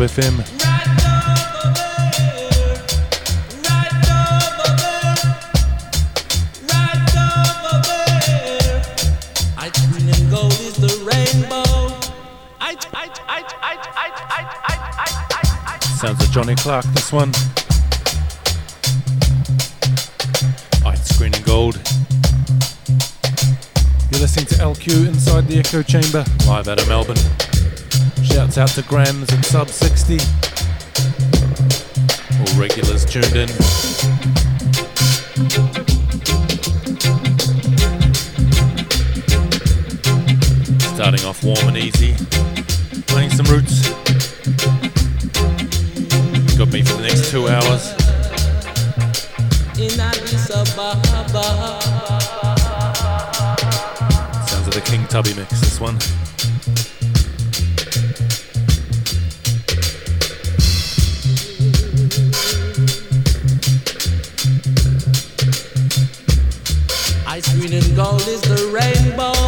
Sub FM. Sounds of Johnny Clarke, this one. Ice Green and Gold. You're listening to LQ inside the Echo Chamber, live out of Melbourne. Out to Grams and Sub 60. All regulars tuned in. Starting off warm and easy. Playing some roots. Got me for the next two hours. Sounds of the King Tubby mix, this one. Gold is the rainbow.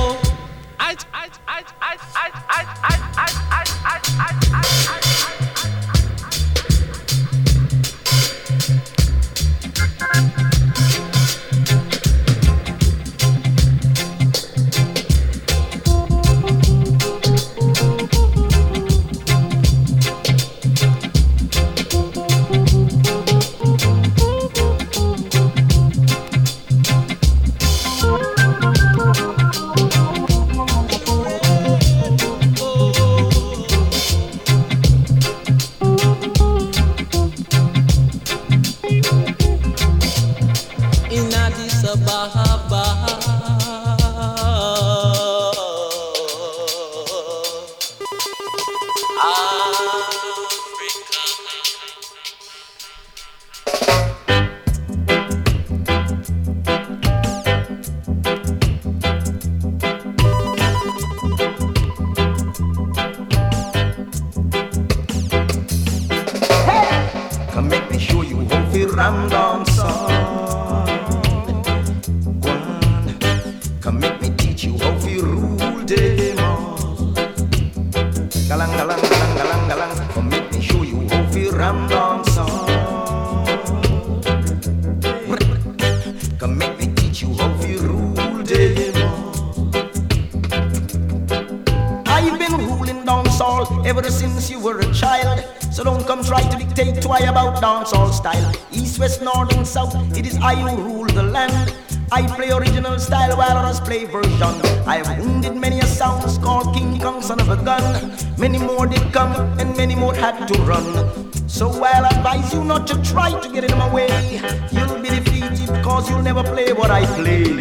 I have wounded many a sound called King Kong, son of a gun. Many more did come, and many more had to run. So I'll advise you not to try to get in my way. You'll be defeated, cause you'll never play what I play.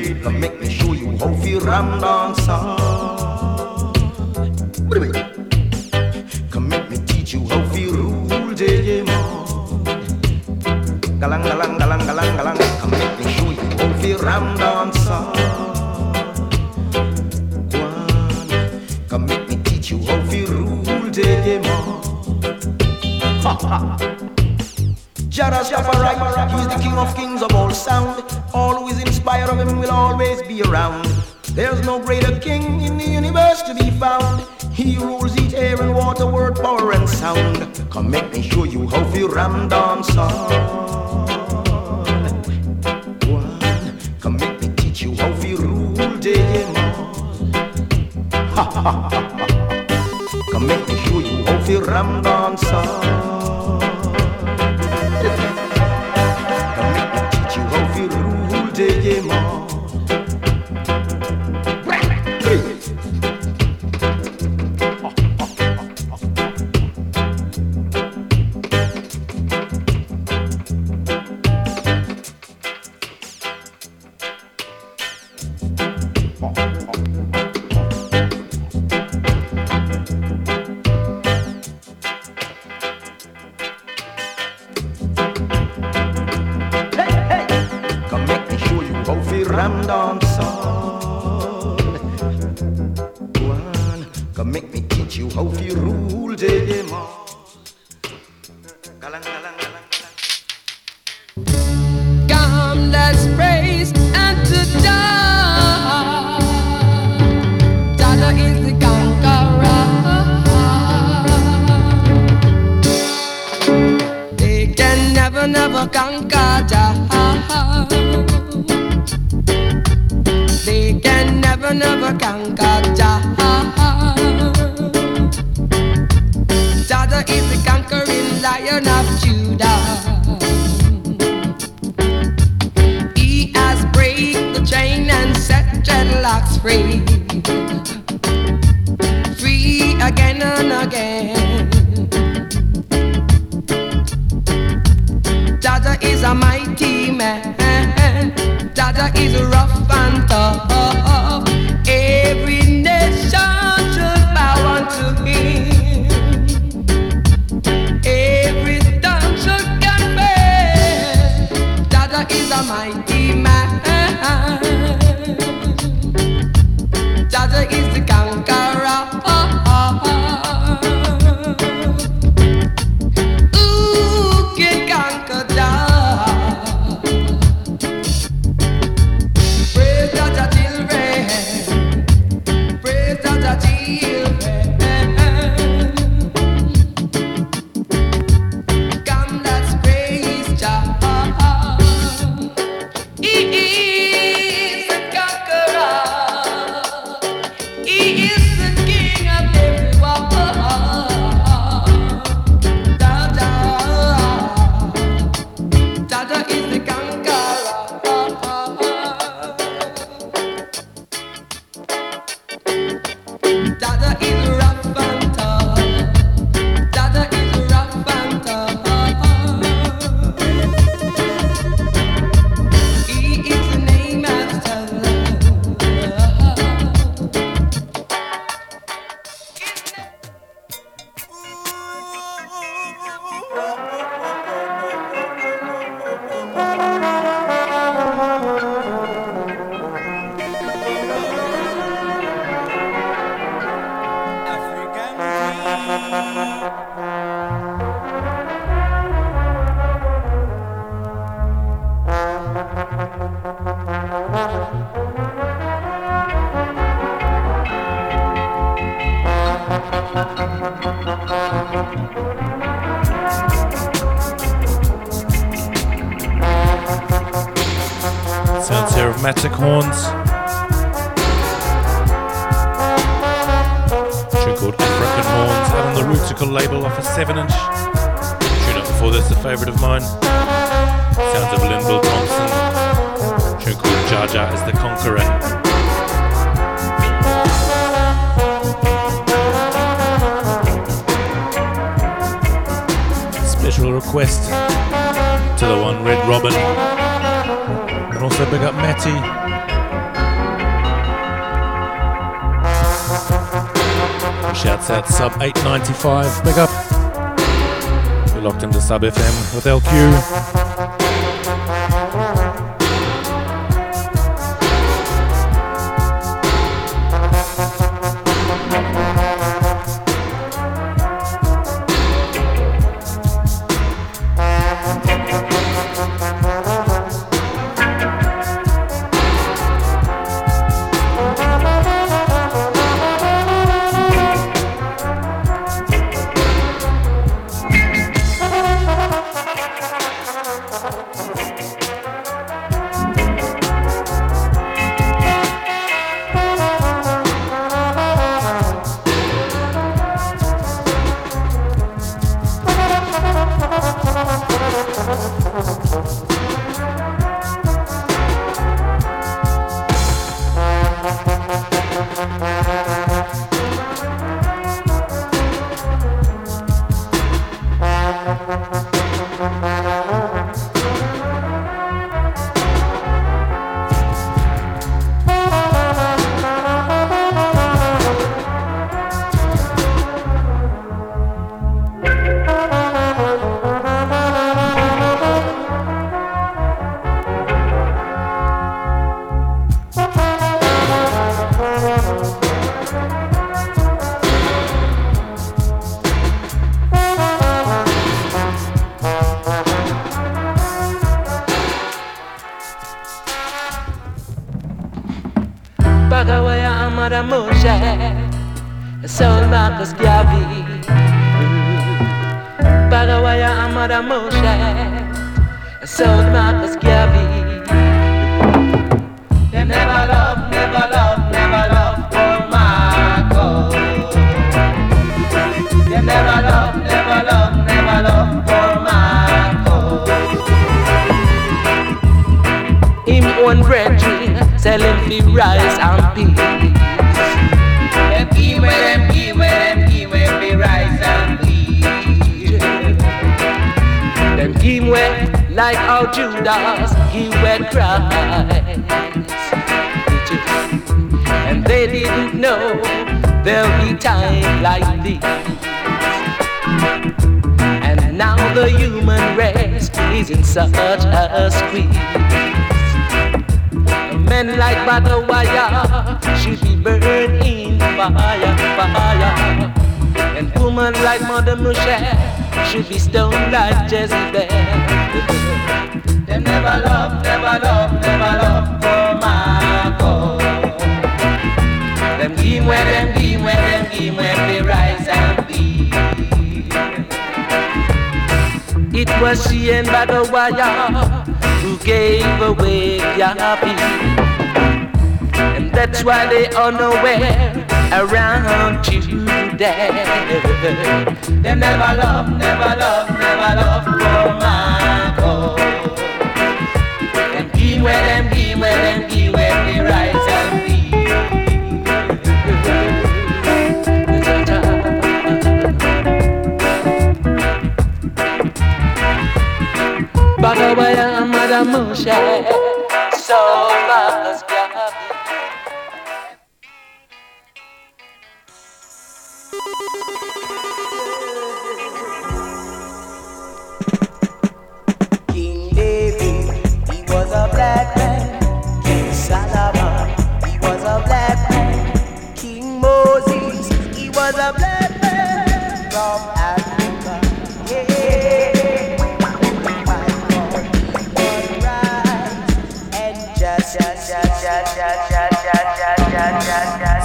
I'm done.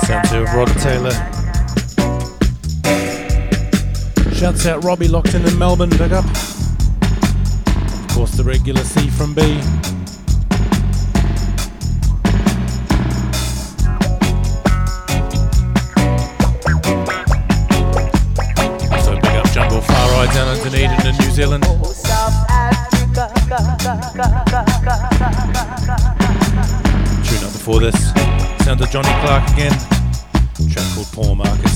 Shouts out to Taylor. Shouts out Robbie locked in in Melbourne, Big up. Of course, the regular C from B. So big up Jungle Farai down in Dunedin in New Zealand. Tune up before this. Sounds of Johnny Clarke again. Paul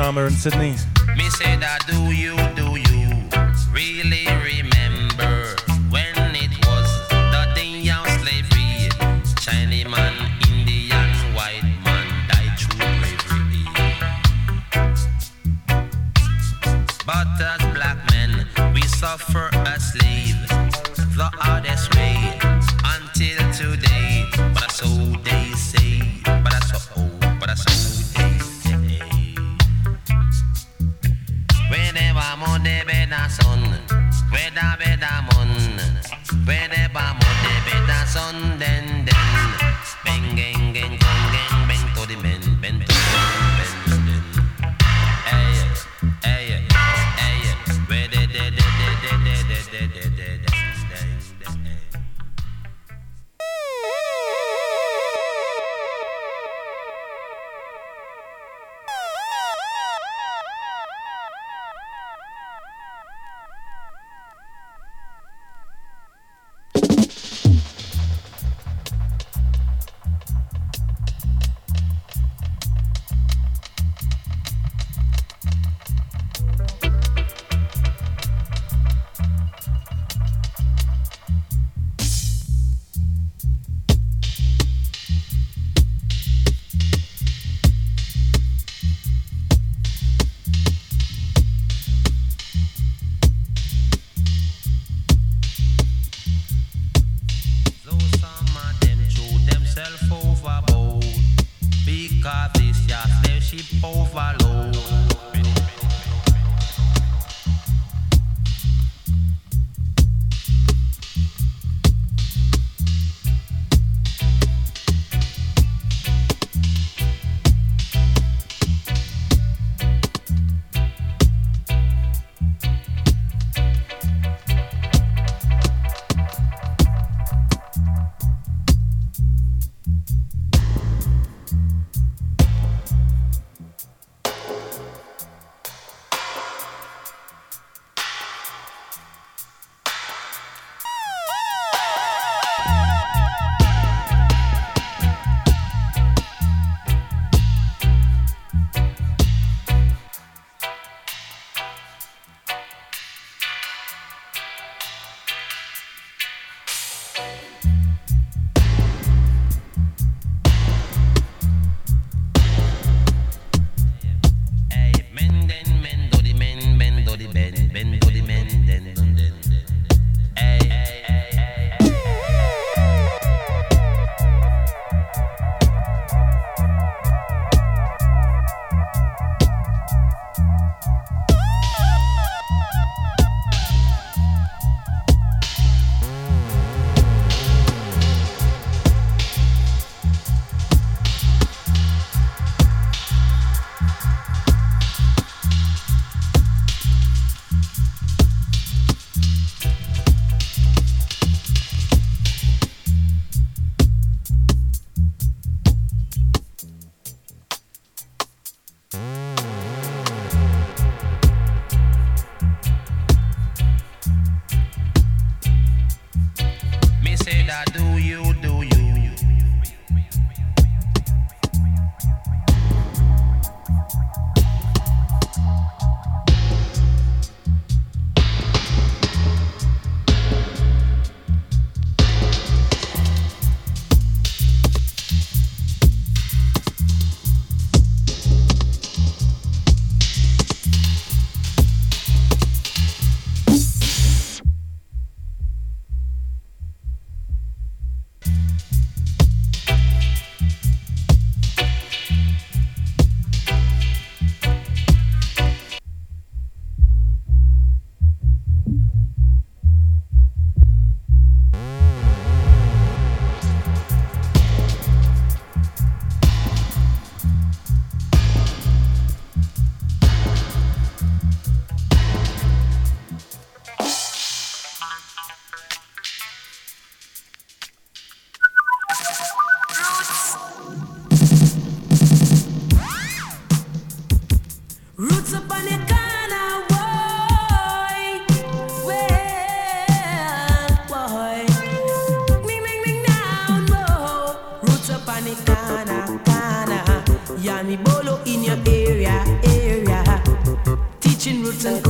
Sharma in Sydney.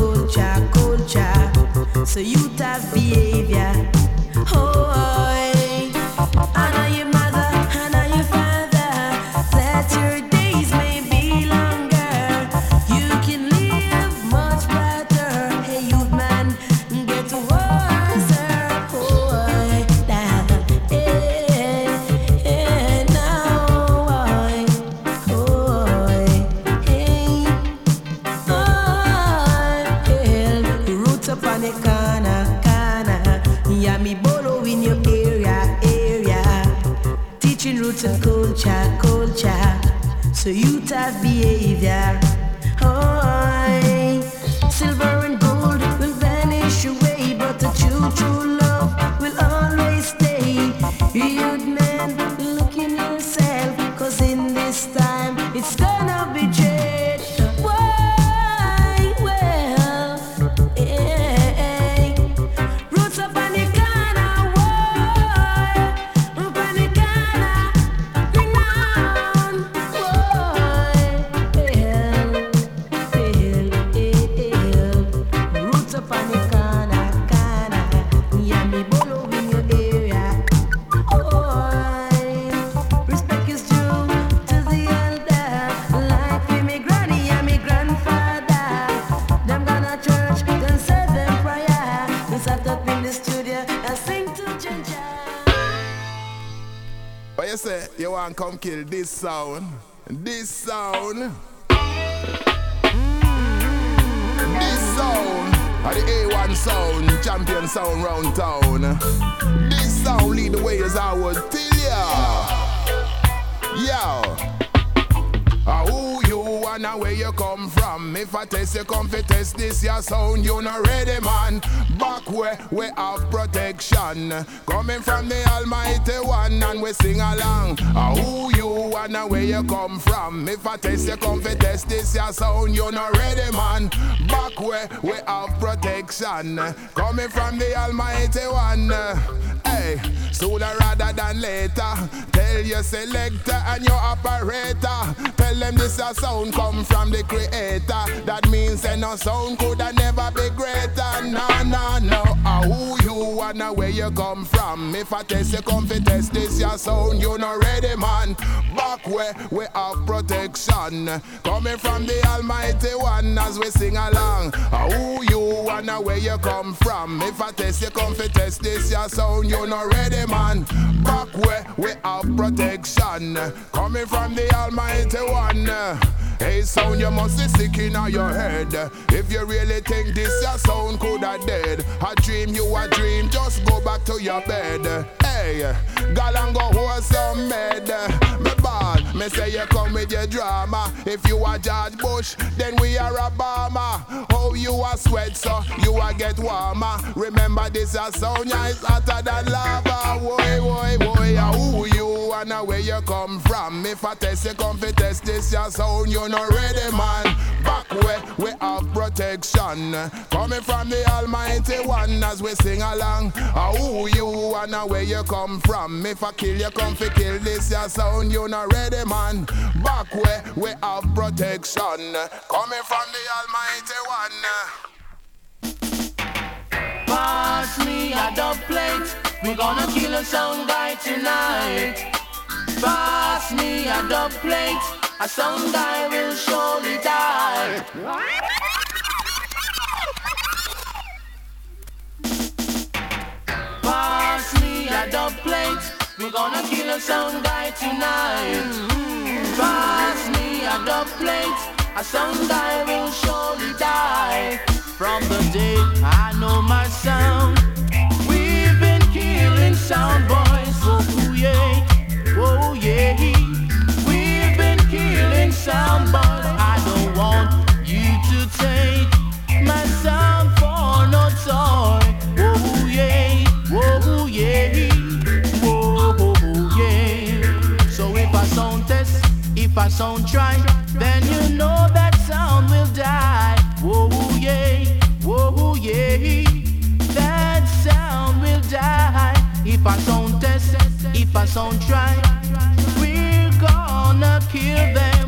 Culture, culture. So youth have behavior. Oh, I and come kill this sound. This sound. This sound. Are the A1 sound, champion sound round town. This sound lead the way as I would tell ya. Yo. Uh, who you and where you come from? If I test you, come for test this your sound, you not ready, man. Where we have protection, coming from the Almighty One, and we sing along. Uh, who you and where you come from? If I test you, come for test this your sound, you're not ready, man. Back where we have protection, coming from the Almighty One. Hey, sooner rather than later. Tell your selector and your operator. Tell them this a sound come from the creator. That means that no sound could have never be greater. No, no, no. Uh, who you and where you come from. If I test you, come to test this your sound. You not ready, man. Back where we have protection. Coming from the Almighty One as we sing along. Uh, who you and where you come from. If I test you, come to test this your sound. You not ready, man. Back where we have protection. Coming from the Almighty One. Hey, sound, you must be sick in your head. If you really think this your sound could have dead, a dream you a dream, just go back to your bed. Hey, gal and go hold some med. Me bad, me say you come with your drama. If you are George Bush, then we are Obama. Oh, you are sweat, so you are get warmer. Remember this a sound, yeah, it's hotter than lava. Boy, boy, boy, who you and where you come from? If I test you, come fi test this your sound, you not ready, man. Back where we have protection, coming from the Almighty One as we sing along. Uh, who you and where you come from? If I kill you, come fi kill this your sound, you not ready, man. Back where we have protection, coming from the Almighty One. Pass me a dub plate. We gonna kill a sound guy tonight. Pass me a dub plate. A sound guy will surely die. Pass me a dub plate. We gonna kill a sound guy tonight. Pass me a dub plate. A sound guy will surely die. From the day I know my sound, we've been killing sound boys. Oh yeah, oh yeah. We've been killing sound boys. I don't want you to take my sound for no toy. Oh, yeah, oh, yeah, oh, yeah. So if I sound try, we're gonna kill them.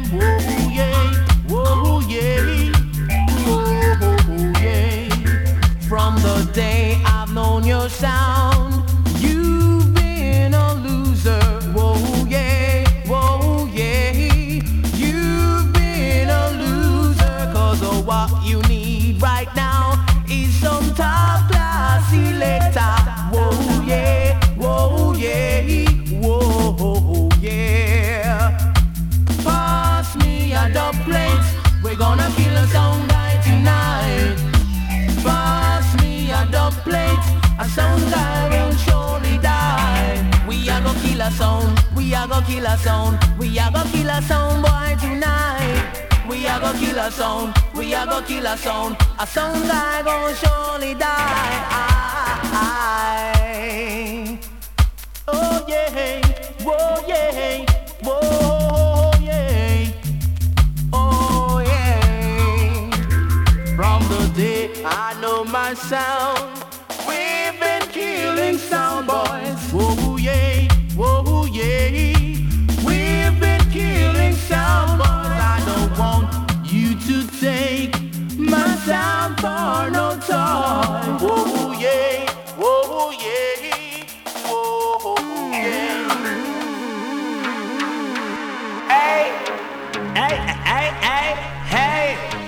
From the day I've known your sound. We're gonna kill a sound guy tonight. Pass me a dub plate. A sound guy will surely die. We are gonna kill a sound. We are gonna kill a sound. We are gonna kill a sound boy tonight. We are gonna kill a sound. We are gonna kill a sound. A sound guy gonna surely die. Oh yeah, whoa yeah, whoa day I know my sound. We've been killing sound boys. Whoa, yeah, whoa, yeah. We've been killing sound boys. I don't want you to take my sound for no time. Whoa, yeah, whoa, yeah. Whoa, yeah. Hey, hey, hey, hey, hey.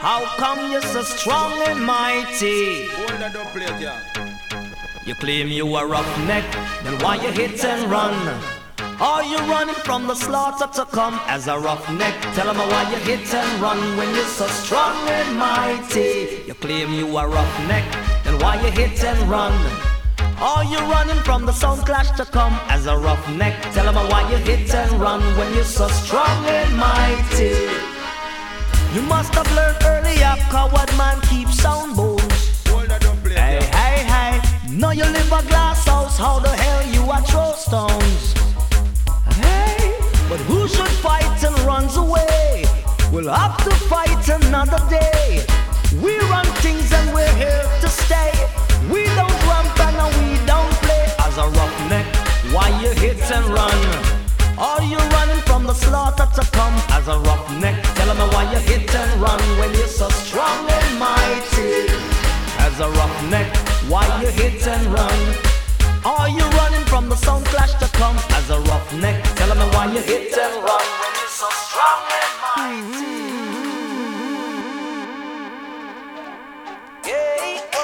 How come you're so strong and mighty? Hold that up plate, yeah. You claim you are a roughneck, then why you hit and run? Are you running from the slaughter to come as a roughneck? Tell 'em why you hit and run when you're so strong and mighty. You claim you are a roughneck, then why you hit and run? Are you running from the sound clash to come as a roughneck? Tell 'em why you hit and run when you're so strong and mighty. You must have learned earlier, coward man keep sound bones. Up Hey, hey, hey. Now you live a glass house, how the hell you a throw stones? Hey, but who should fight and runs away? We'll have to fight another day. We run things and we're here to stay. We don't ramp and we don't play as a roughneck. Why you hit and run? Are you running from the slaughter to come as a roughneck? Tell me why you hit and run when you're so strong and mighty. As a roughneck, why you hit and run? Are you running from the sound clash to come as a roughneck? Tell me why you hit and run when you're so strong and mighty. Yeah,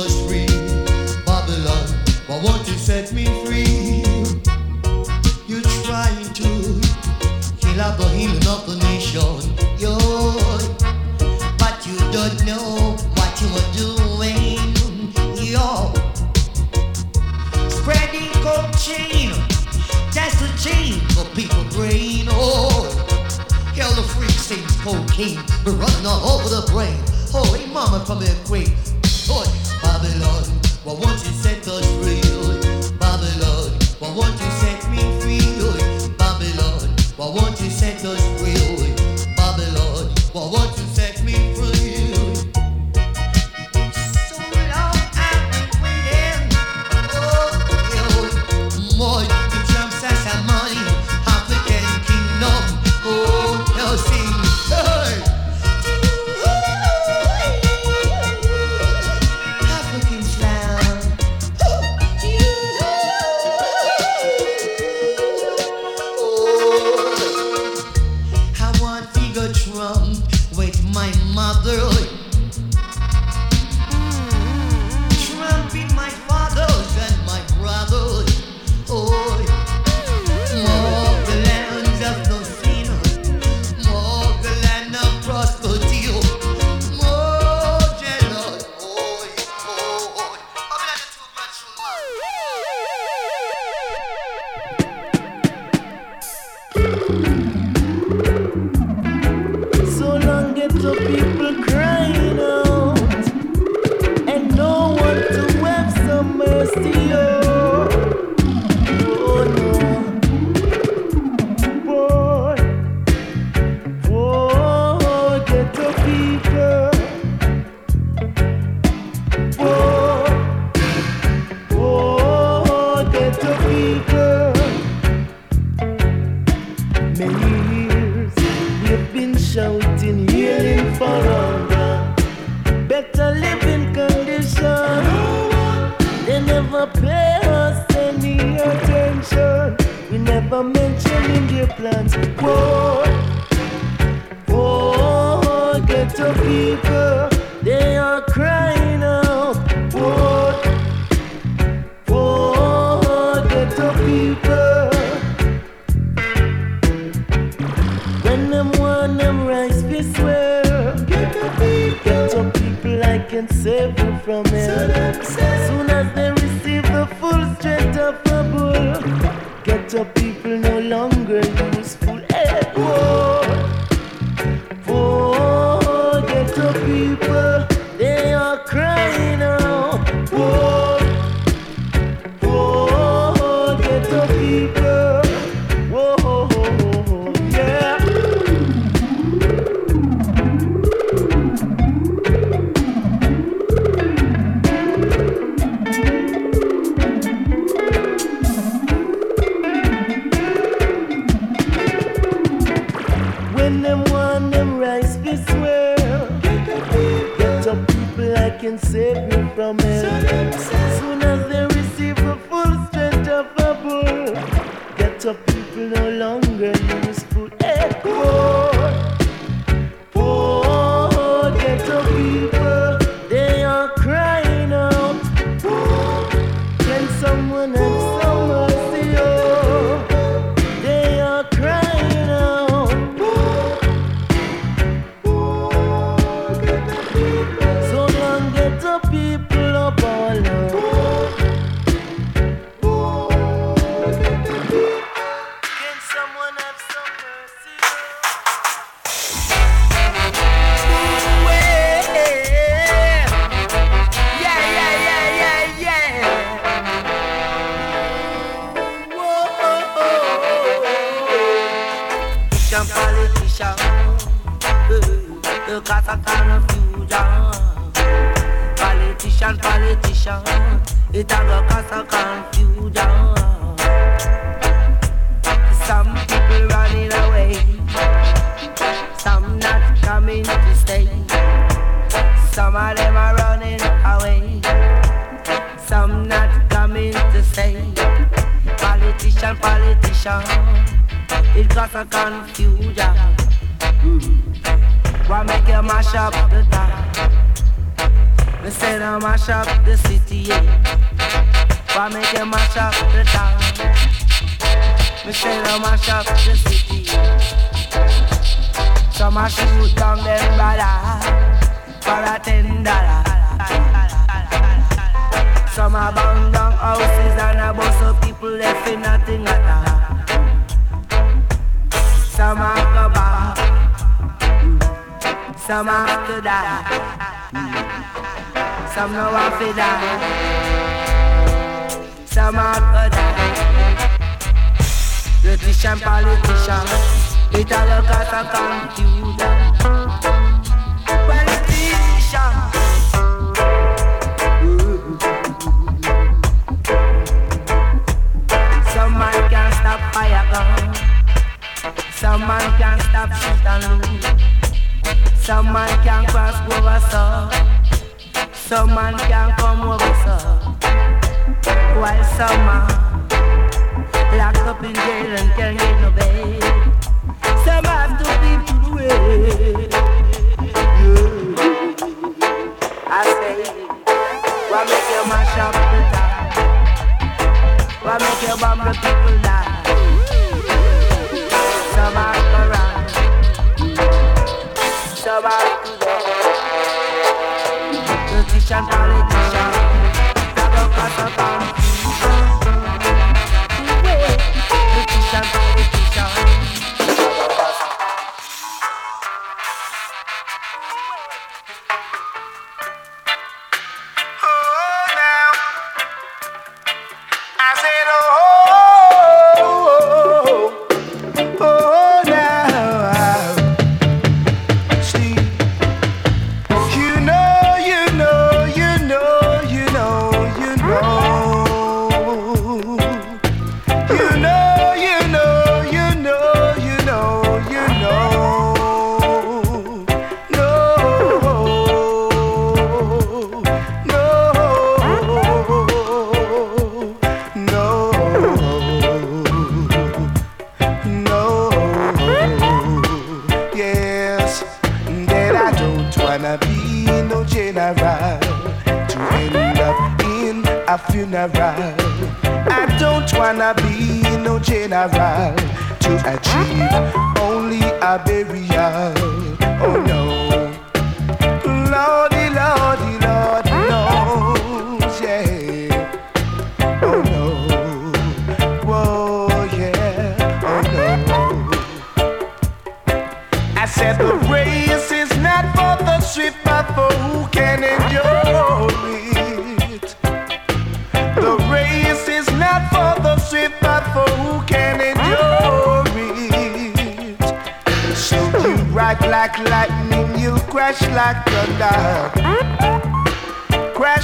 us free, Babylon. But won't you set me free? You're trying to kill up the healing of the nation, yo. But you don't know what you are doing, yo. Spreading cocaine, that's the chain for people brain, oh. Hell, the freak sings cocaine, but running all over the brain. Holy mama from the equate. oh. But once you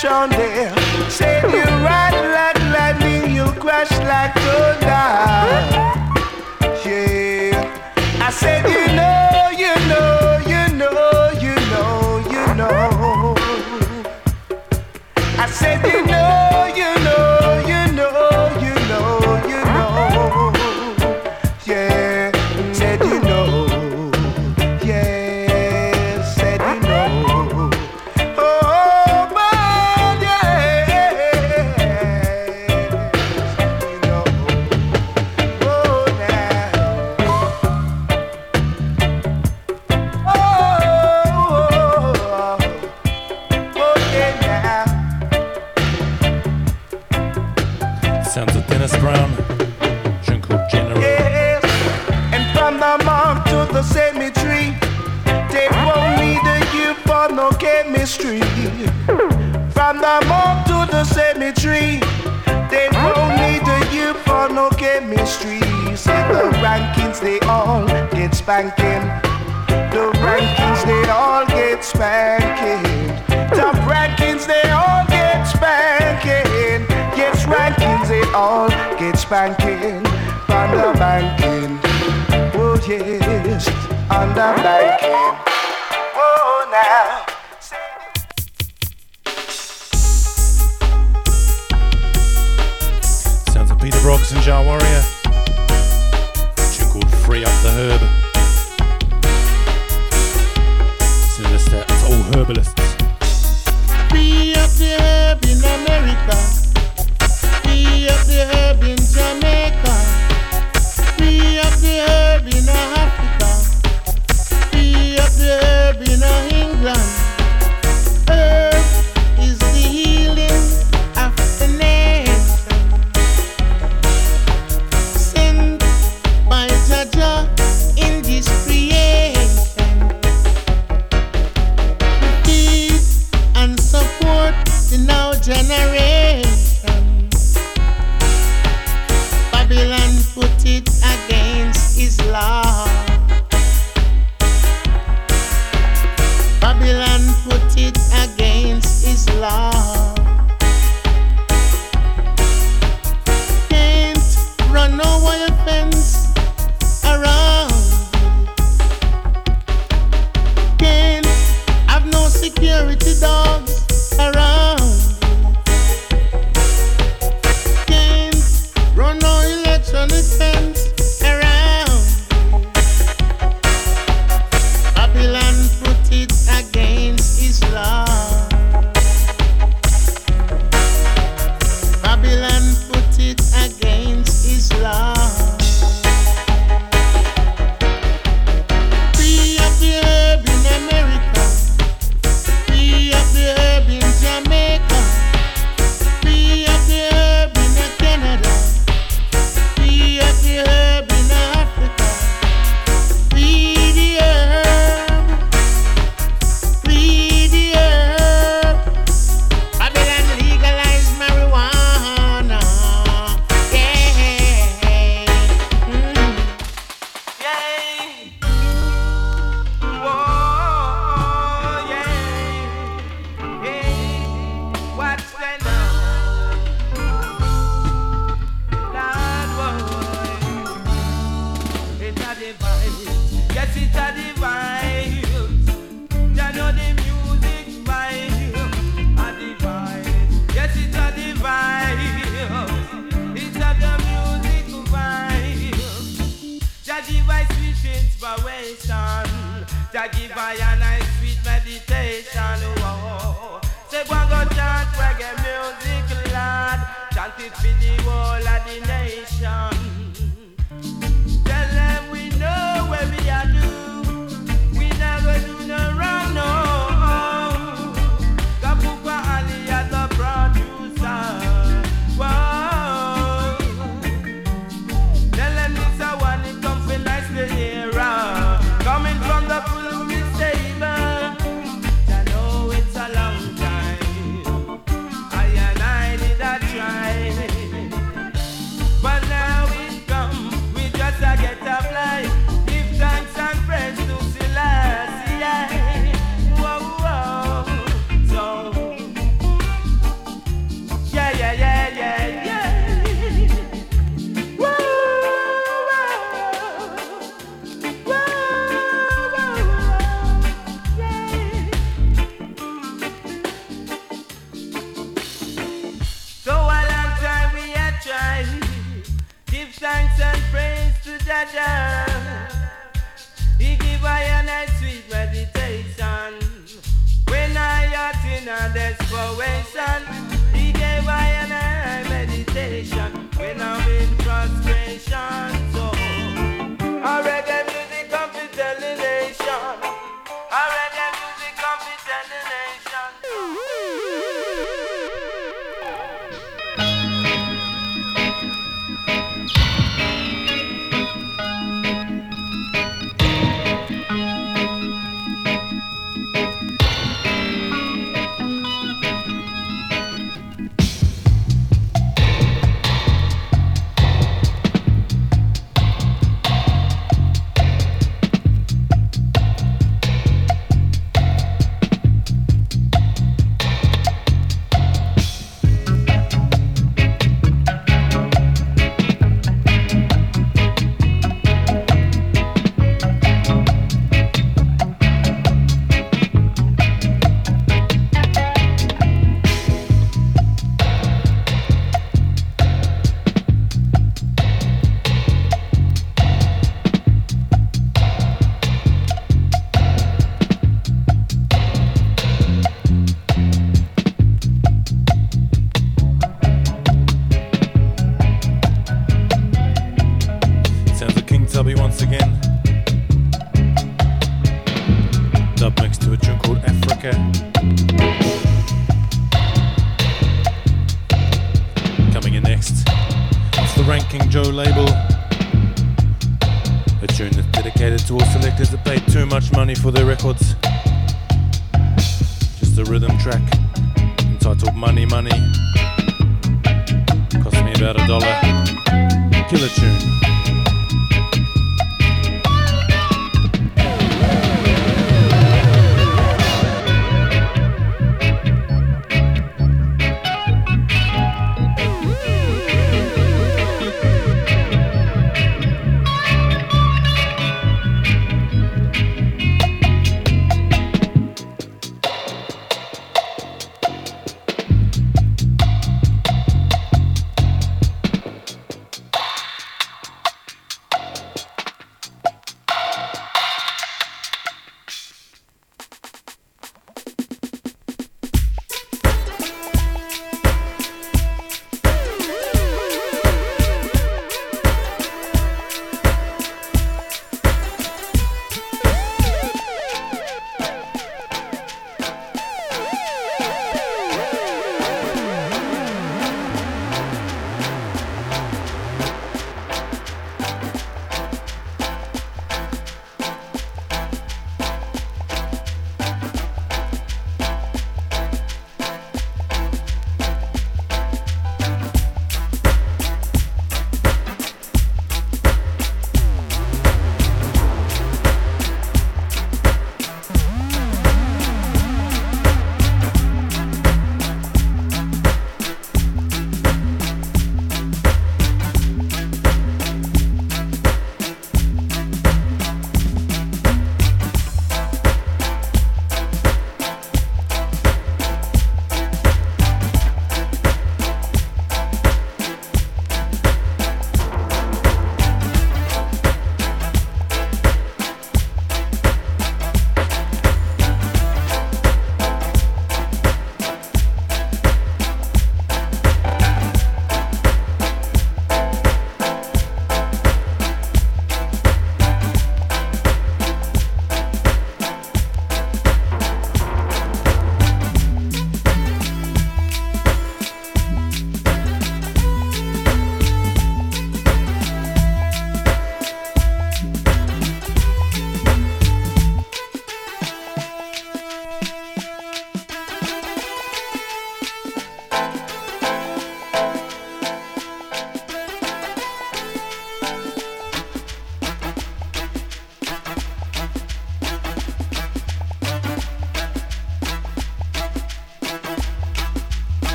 Crash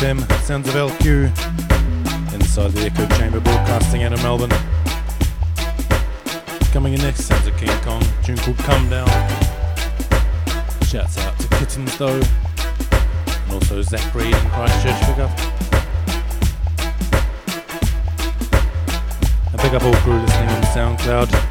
FM, Sounds of LQ, inside the Echo Chamber broadcasting out of Melbourne. Coming in next, Sounds of King Kong, tune called Come Down. Shouts out to Kittens though, and also Zach Reed and Christchurch Pickup. And pick up all crew listening on SoundCloud.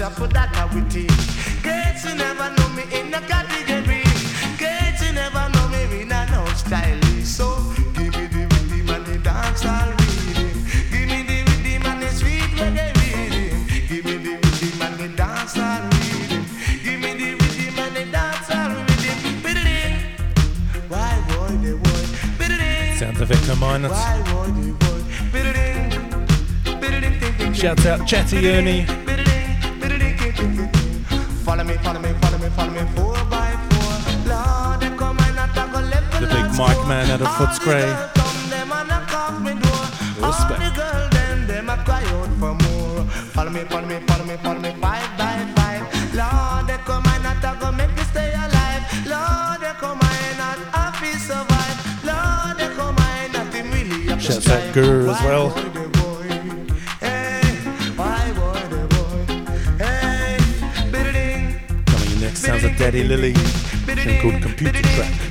shop for that I will take. Girls, you never know me in a category. Girls, you never know me in a no style. So give me the rhythm and the dance all rhythm. Give me the rhythm and the sweet reggae rhythm. Give me the rhythm and the dance all rhythm. Give me the rhythm and the dance all rhythm. Biddling. Why boy they boy? Biddling. Sounds of Victor Minus. Shouts out Chatty Ernie. Mike Man out of Footscray. Respect. Out Guru as well. sounds a Daddy Lily, thing called Computer Track.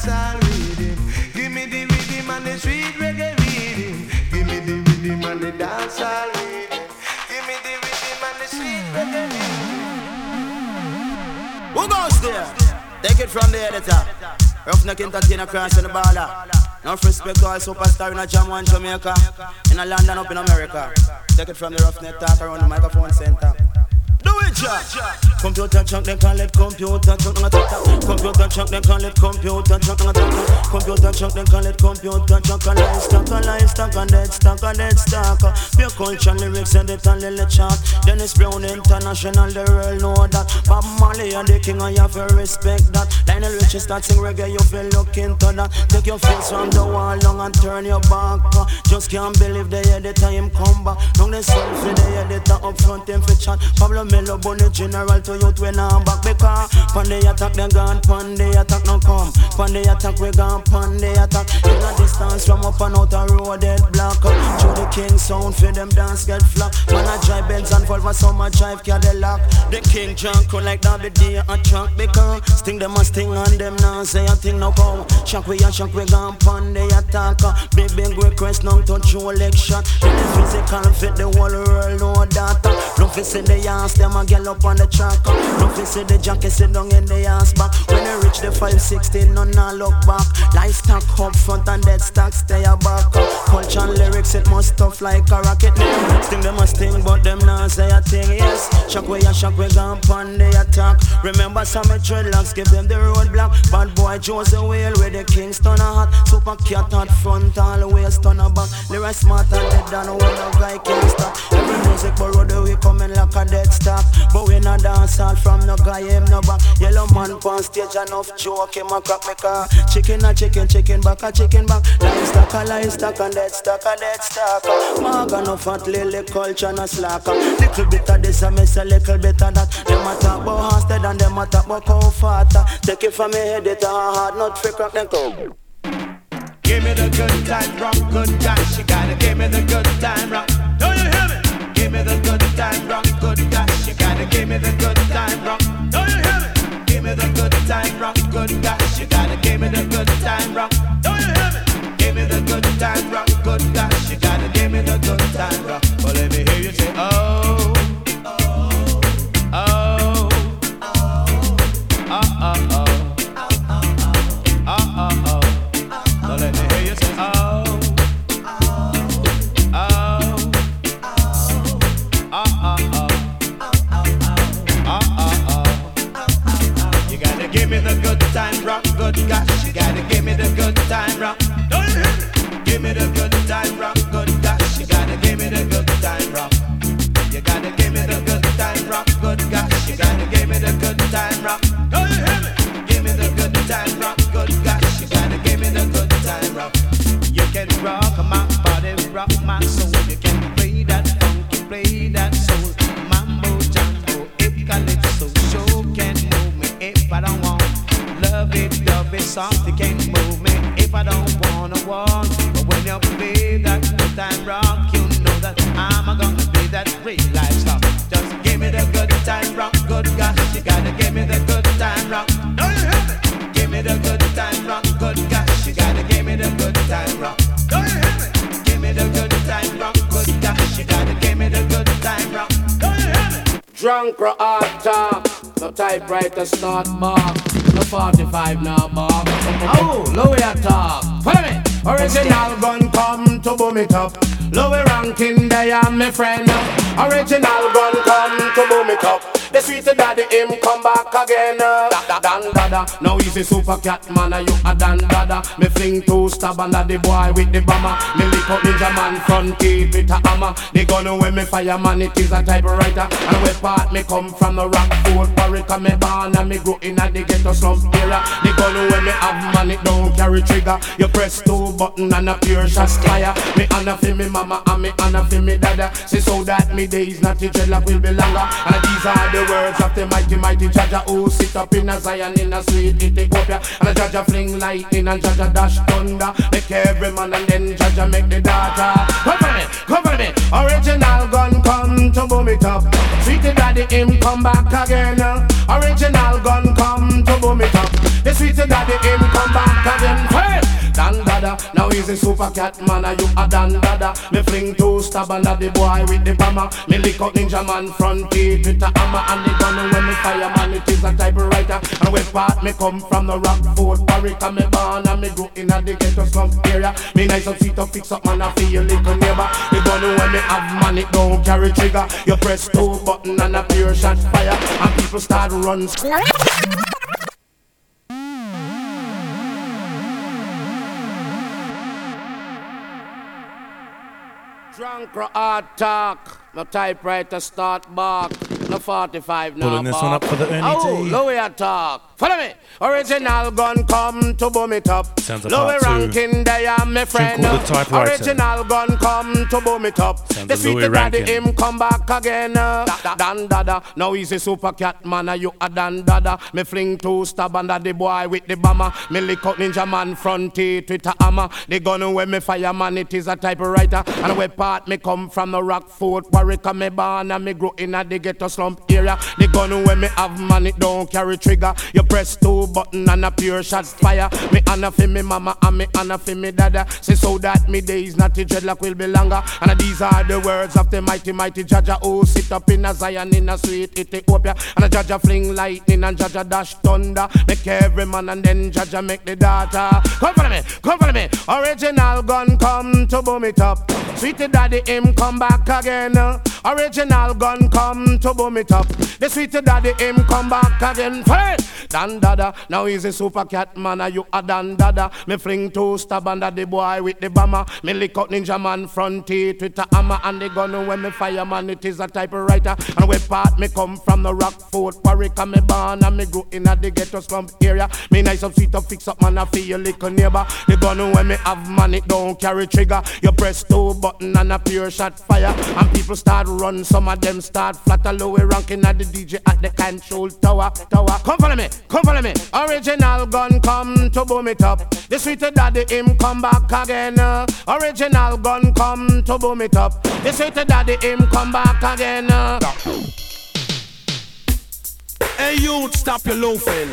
dancehall rhythm. Give me the rhythm and the sweet reggae rhythm. Give me the rhythm and the dancehall rhythm. Give me the rhythm and the sweet reggae rhythm. Who goes there? Take it from the editor. Roughneck and Tina Cross in the baller. No respect all superstar in a jam one Jamaica. In a London up in America. Take it from the roughneck talk around the microphone center. Computer chunk, they call it computer chunk. Computer chunk, they call it computer chunk. Computer chunk, they call it computer chunk. A line stock, a line stock, a dead stock, a dead stock. Pure culture lyrics and it on the chart. Dennis Brown International, the world know that. Bob Marley and the king, I have to respect that. Lionel Richie start sing reggae, you feel look into that. Take your face from the wall long and turn your back. Just can't believe the the time come back. Now the selfie, the editor up front, them for chat. Pablo Melo, Bunny General to youth when I'm back because Pan the attack they gone, pan the attack no come. Pan the attack we gone, pan the attack. In a distance from up and out a road dead block Through the king sound for them dance get flop Man a drive Benz and Volvo some a drive Cadillac The king junk like that the day a truck because Sting them a sting and them now say a thing no come. Shock we a shock we gone, pan the attack Big big request now touch your election. In the physical fit the whole world know that Love is in the ass them a get up on the track uh, no fi see the junkie sit down in the ass back. When I reach the 516, none a look back. Livestock up front and dead stock stay a back uh. Culture and lyrics, it must tough like a rocket. Sting them a sting, but them not say a thing, yes. Shock way a shock, we gone pan the attack. Remember some dreadlocks, give them the roadblock. Bad boy Josey Wales with the Kingston a hat. Super cat at front, always turn a back. Lyrics smarter dead than when a guy can't stop. Every music borrow we coming like a dead stock But we not dance all from no guy, him no back. Yellow man on stage, enough joke, him a crack me car. Chicken a chicken, chicken back a chicken back. Livestock a livestock and dead stock a dead stock. Maga no fat lily culture no slacker. Little bit of this I miss a little bit of that. Them a talk about Hansted and them a talk about cow fatter. Take it from me head, it a hard not free crack them cow. Give me the good time, rock, good dash. You gotta give me the good time, rock. Don't you hear me? Give me the good time, rock, give me the good time, rock. Do you hear me? Give me the good time, rock, good dash. You gotta give me the good time, rock. Do you hear me? Give me the good time, rock, good dash. You gotta give me the good time, rock. Well, let me hear you say. Oh, No typewriter start mark. No 45 now mark. Oh, Louis talk. Follow me. Original gun come to boom it up. Louis ranking they are my friend. Original gun come to boom it up. The sweet daddy him come back again. Dan dada, now easy super cat man, are you a dan dada? Me fling two stab under the boy with the bomber. Me lick up ninja man front teeth with a hammer. The gun when me fire man, it is a typewriter. And where part me come from the rock food. Cause me born and me grow in a the ghetto slum area. The gun when me have man, it don't carry trigger. You press two button and a pure shot fire. Me honor for me mama and me honor for me dada. Say so that me days not the dreadlock will be longer. And these are the words of the mighty mighty Jaja who sit up in a Zion in a sweet Ethiopia. And a Jaja fling lightning and Jaja dash thunder. Make every man and then Jaja make the data. Cover me, cover me. Original gun come to boom it up. Sweet daddy him come back again. Original gun come to boom it up. The sweet daddy him come back again. Hey! Dan dada, now he's a super cat man, and you a dan dada. Me fling two stab under the boy with the bomber. Me lick up ninja man front teeth with a hammer and the gun when me fire man. It is a typewriter, and where part me come from the rock fort Warwick, and me born and me grew in a the ghetto slum area. Me nice and sweet to fix up man, I feel little neighbor. The gun when me have man, it don't carry trigger. You press two button and a pure shot fire, and people start run. Drunk or hard talk. My typewriter start bark. No 45 now. Pulling this one up for the Ernie Oh, T. Louis attack. Follow me. Original gun come to boom it up. Sounds like Louis ranking, they are my friend. The Typewriter. Original gun come to boom it up. Sounds the sweet daddy him come back again. Da- Dan dada. Now he's a super cat man. uh, You a dan dada. Me fling two stab under the boy with the bomber. Me lick out ninja man front teeth with a hammer. The gun when me fire man it is a typewriter. And where part me come from the rock fort Warwick me born and me grow in a the ghetto slump area. The gun when me have man it don't carry trigger. You press two button and a pure shot fire. Me honor for me mama and me honor for me dada. Say so that me days not the dreadlock will be longer. And these are the words of the mighty mighty Jaja who sit up in a Zion in a sweet Ethiopia. And a Jaja fling lightning and Jaja dash thunder. Make every man and then Jaja make the data. Come follow me, come follow me. Original gun come to boom it up. Sweet daddy him come back again. Original gun come to boom it up. The sweet daddy him come back again. Hey! Dan dada, now he's a super cat man. Are you a dan dada? Me fling two stab under the boy with the bomber. Me lick out ninja man front teeth with a hammer and the gun when me fire man it is a typewriter. And where part me come from the rock fort Warwick and me born and me grow in a the ghetto slump area. Me nice up sweet up fix up man I feel your little neighbor. The gun when me have man it don't carry trigger. You press two button and a pure shot fire. And people start run, some of them start flatter lower ranking at the DJ at the control tower. Tower. Come follow me, come follow me. Original gun come to boom it up. The sweet daddy him come back again. uh. Original gun come to boom it up. The sweet daddy him come back again. uh. Hey youth, stop your loafing.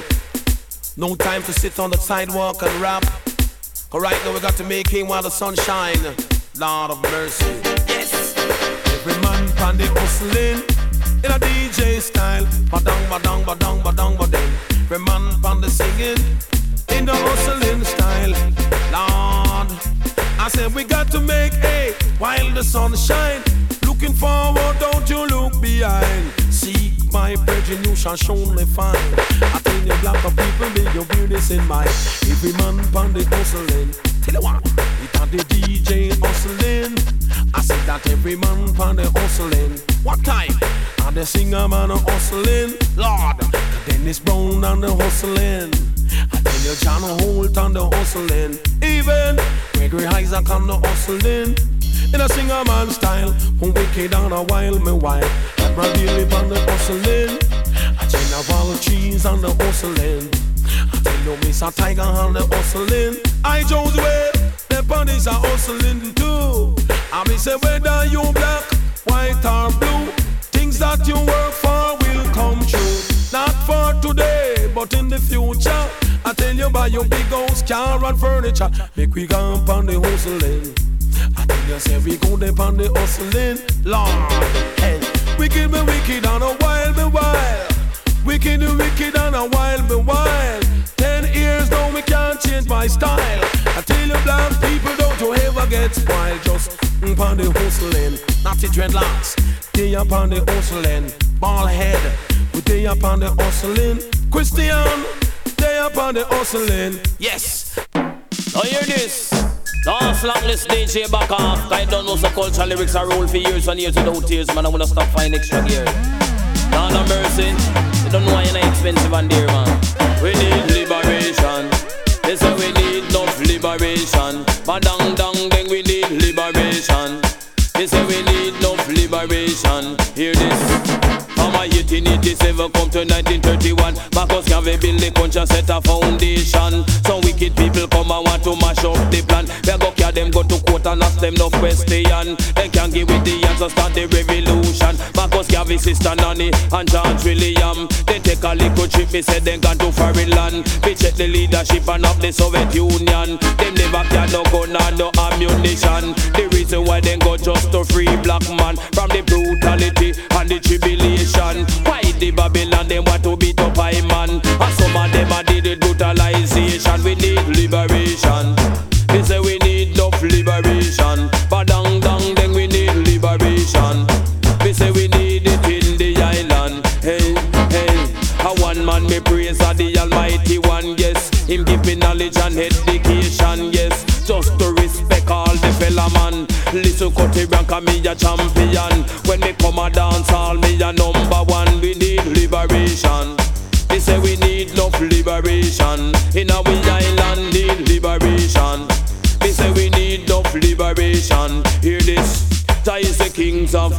No time to sit on the sidewalk and rap. Cause right now we got to make hay while the sun shine. Lord of mercy. Yes. Every man pan the hustling in a DJ style. Badang, badang, badang, badang, badang. Every man pan the singing in the hustling style. Lord, I said we got to make hay while the sun shine. Looking forward, don't you look behind. Seek my brethren, you shall surely find. I tell you, black of people, may you bear in mind. Every man pan the hustling. Tell you what, it on the DJ hustling. I said that every man pan the hustling. What time? And the singer man hustling. Lord, Dennis Brown and the hustling. I tell you, John Holt and the hustling. Even Gregory Isaac and the hustling. In a singer man style, from wicked and a wild me wild. Bradley on the hustling. General Trees and the hustling. Tell you, Miss a Tiger and the hustling. I Jones way, the bunnies are hustling too. I me say whether you black, white or blue, things that you work for will come true. Not for today, but in the future. I tell you, buy your big house, car and furniture. Make we go on the hustling. I tell you, say we go on the hustling. Lord, hey, wicked me wicked and a wild me wild. Wicked wicked and a wild me wild. Ten years now we can't change my style. I tell you, black people, don't you ever get spoiled. Just upon the hustling, not the dreadlocks. They up on the hustling, ball head. We they up on the hustling. Christian, they up on the hustling. Yes. Now hear this. Don't slack this DJ back off. I don't know the culture lyrics are roll for years and years without tears, man. I wanna stop find extra gear. Not no mercy. You don't know why you're not expensive and dear, man. We need liberation. They say we need enough liberation. Badang dang dang, we need liberation. They say we need enough liberation. Hear this. From a 1887 come to 1931 Marcus Garvey build the country set a foundation Some wicked people come and want to mash up the plan They go carry them go to court and ask them no question. They can give it the answer, start the revolution. Marcus Garvey, Sister Nanny, and George William. They take a little trip, me say they gone to foreign land. We check the leadership and of the Soviet Union. Them never can no gun and no ammunition. The reason why they go just to free black man from the brutality and the tribulation. Why the Babylon them want to beat up I man? And some of them a did the brutalization. We need liberation. They say we need enough liberation.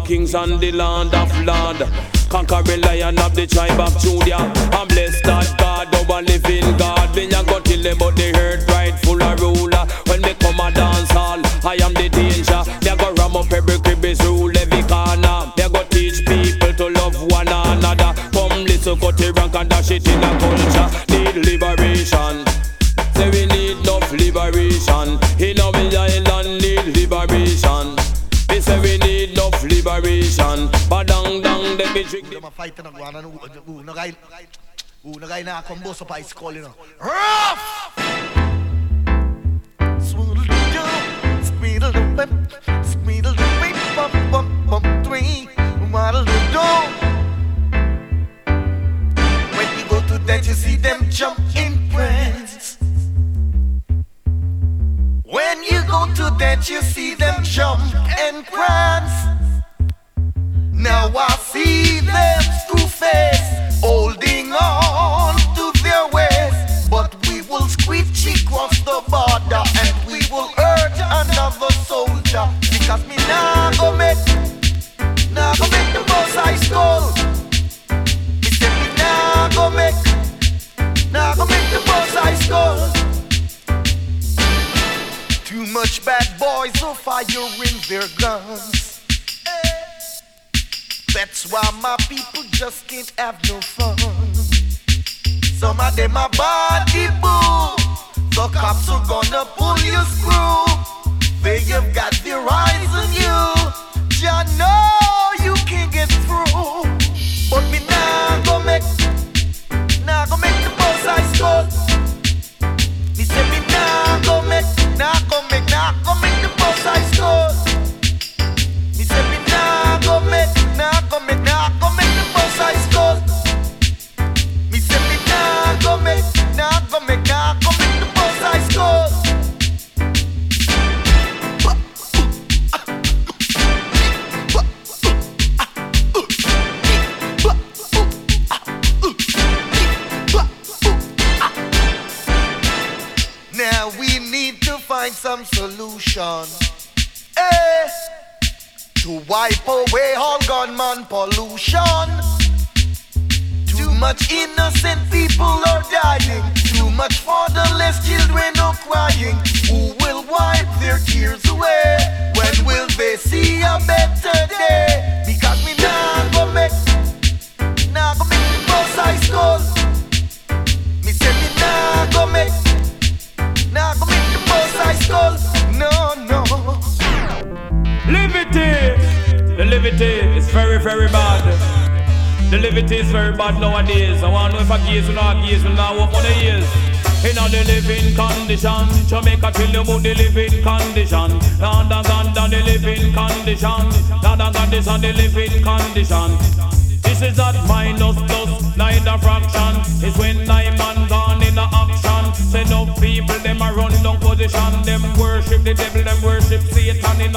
Kings and the land of land. Conquering lion of the tribe of Judah. I'm blessed that God, our living God. Me a go till them, but the earth rightful a ruler. When me come a dance hall, I am the danger. A go ram up every crib is rule every corner. A go teach people to love one another. Come listen, cut the rank and dash it in a culture. Fight and go on and who, who no guy, who no guy now come bust up ice call you know. Rough. Swoodle doo, squeedle boys are firing their guns. That's why my people just can't have no fun. Some of them are body boo. The cops are gonna pull your screw. They have got their eyes on you. Jah know you can't get through. But me nah go make, nah go make the boss I skull. Some solution. Eh, to wipe away all gunman pollution. Too much innocent people are dying. Too much fatherless children are crying. Who will wipe their tears away? When will they see a better day? Because me nah go make, nah go make boss I skull. Me say me nah go make. Skull. No, no. Liberty! The liberty is very, very bad. The liberty is very bad nowadays. I want to know if I gaze or not gaze, will not walk on the ears. In the living condition, Jamaica tell you about the living condition. London Uganda the living condition. London Uganda on the living condition. This is not minus plus, neither fraction. It's when nine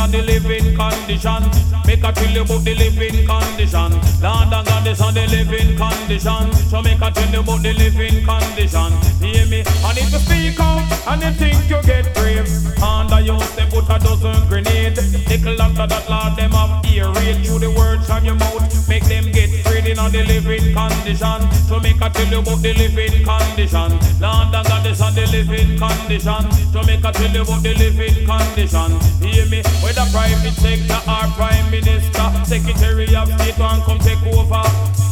A the living condition. Make a tell you about the living condition. Lord and God is on the living condition. So make a tell you about the living condition. Hear me? And if you speak out and you think you get brave, under you step put a dozen grenade. Nickel after that, Lord, them have ear raid through the words from your mouth. Make them get afraid in the living condition. So make a tell you about the living condition. Lord and God is on the living condition. So Jamaica tell you about the living condition. Hear me? Whether private sector or prime minister, secretary of state one come take over.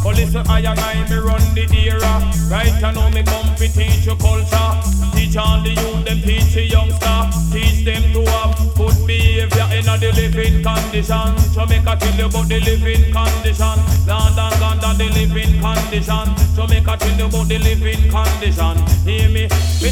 But listen, I and I me run the era. Right I know me come to teach you culture. Teach all the youth, them teach the youngster. Teach them to have good behavior in a the living condition. Jamaica tell you about the living condition. London, London, the living condition. Jamaica tell you about the living condition. Hear me?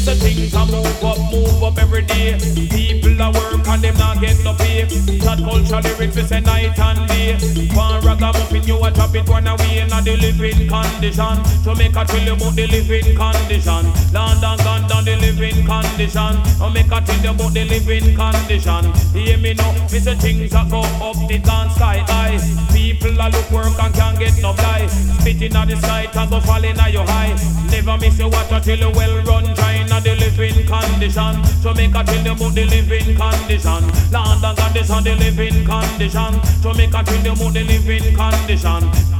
The things I move up, move up every day. People are work and them not get no pay. That culture lyrics we night and day. One ragamuffin you a drop it one away in a the living condition. Jamaica tell you about the living condition. London, London, the living condition. Jamaica tell you about the living condition. Hear me now? Me say things that go up, it gone sky high. People a look work and can't get no fly. Spitting at the sky, and go fall in your high. Never miss your water till you well run dry in the living condition. Jamaica tell you about the living condition. London, condition, the living condition. Jamaica tell you about the living condition.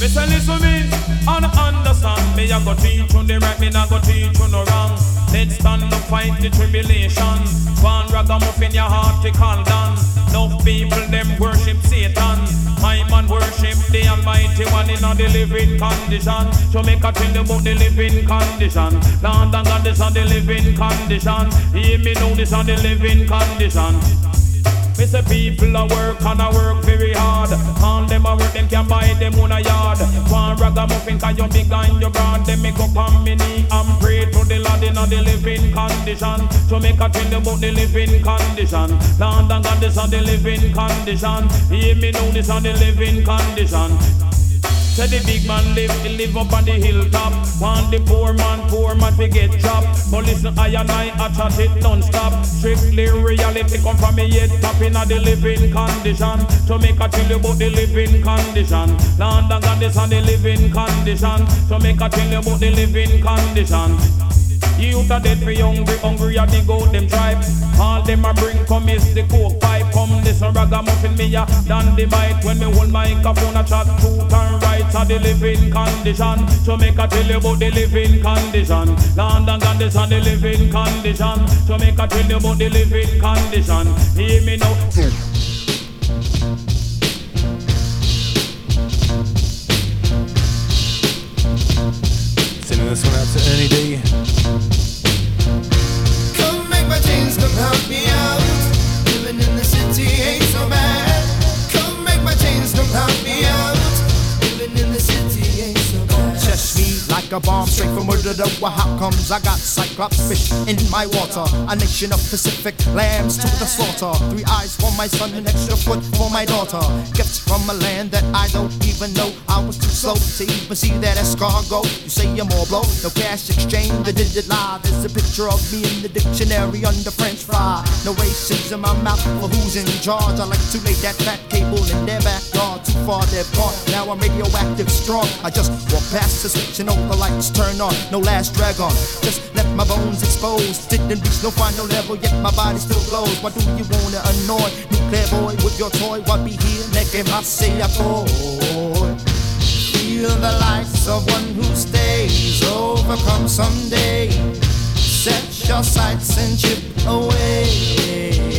Me say listen me and understand me. I go teach you the right, me not go teach you no wrong. Let's stand up, fight the tribulation. One ragamuffin your heart to call down. No people them worship Satan. My man worship the Almighty One in the living condition. So make a tell about the living condition. Lord and God is on the living condition. Hear me know this on the living condition. Me say people a work and a work very hard. All them a work, them can't buy them own a yard. One ragamuffin cause you big and you broad. Them me go on me knee and pray to the Lord in the living condition. So make a tell about the living condition. Lord and God, this the living condition. Hear me know this a the living condition. Say the big man live, he live up on the hilltop. Want the poor man, poor man to get chopped. But listen, I and I, I chat it non-stop. Strictly reality come from me head top in the living condition. To make a tell you about the living condition. Land and God is on the living condition. To make a tell you about the living condition. Youth are dead for hungry, hungry are the goat them tribe. All them a bring come the coke pipe. Come this a ragamuffin me a dan the mic when me hold microphone a chat truth and rights are the living condition. So make a tell you about the living condition. Land and God is on the living condition. So make a tell you about the living condition. Hear me now. This one out to Ernie D. come help me out. Like a bomb straight from murder the how comes I got cyclops fish in my water? A nation of Pacific lambs to the slaughter. Three eyes for my son, an extra foot for my daughter. Gifts from a land that I don't even know. I was too slow to even see that escargot. You say you're more blow, no cash exchange, the digit lie. There's a picture of me in the dictionary under French fry. No racism, I'm out for who's in charge. I like to lay that fat cable in their backyard. Too far they're gone. Now I'm radioactive strong. I just walk past the switch and the lights turn on. No last drag on. Just left my bones exposed. Didn't reach no final level, yet my body still glows. Why do you wanna annoy nuclear boy with your toy? Why be here making my say I Feel the lights of one who stays, overcome someday. Set your sights and chip away.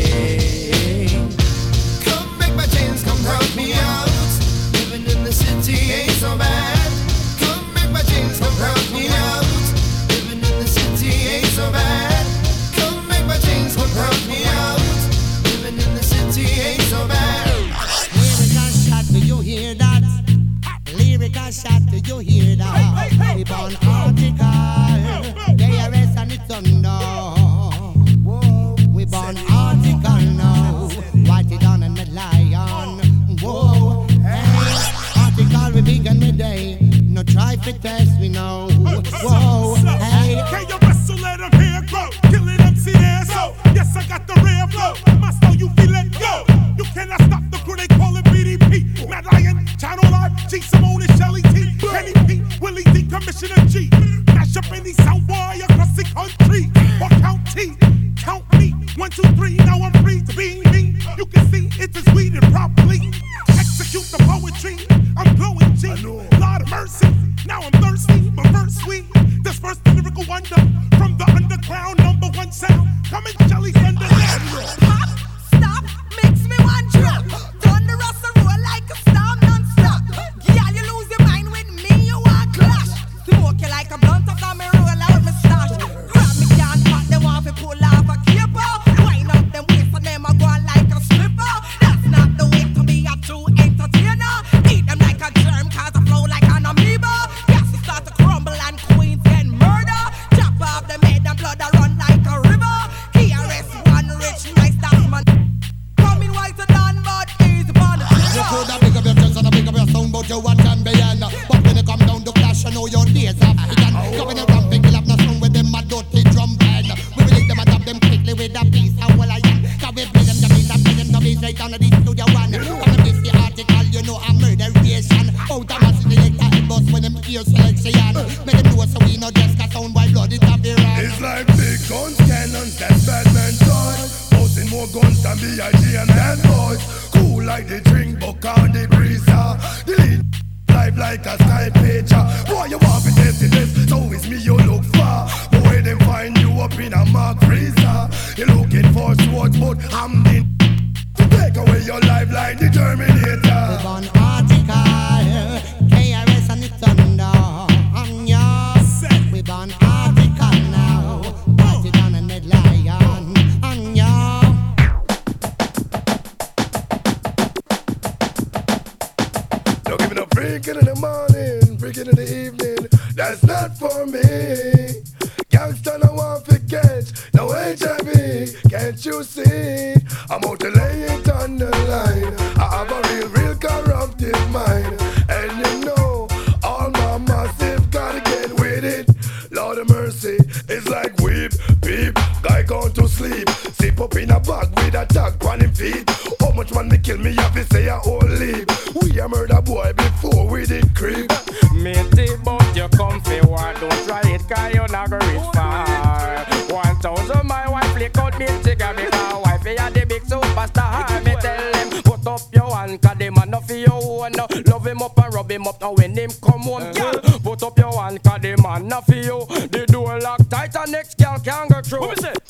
Grammy Cause wifey a the big superstar. Me tell him put up your hand Cause the man no your own. No. Love him up and rub him up Now when him come home Girl put up your hand Cause the man no you The door lock tight and next girl can't go through.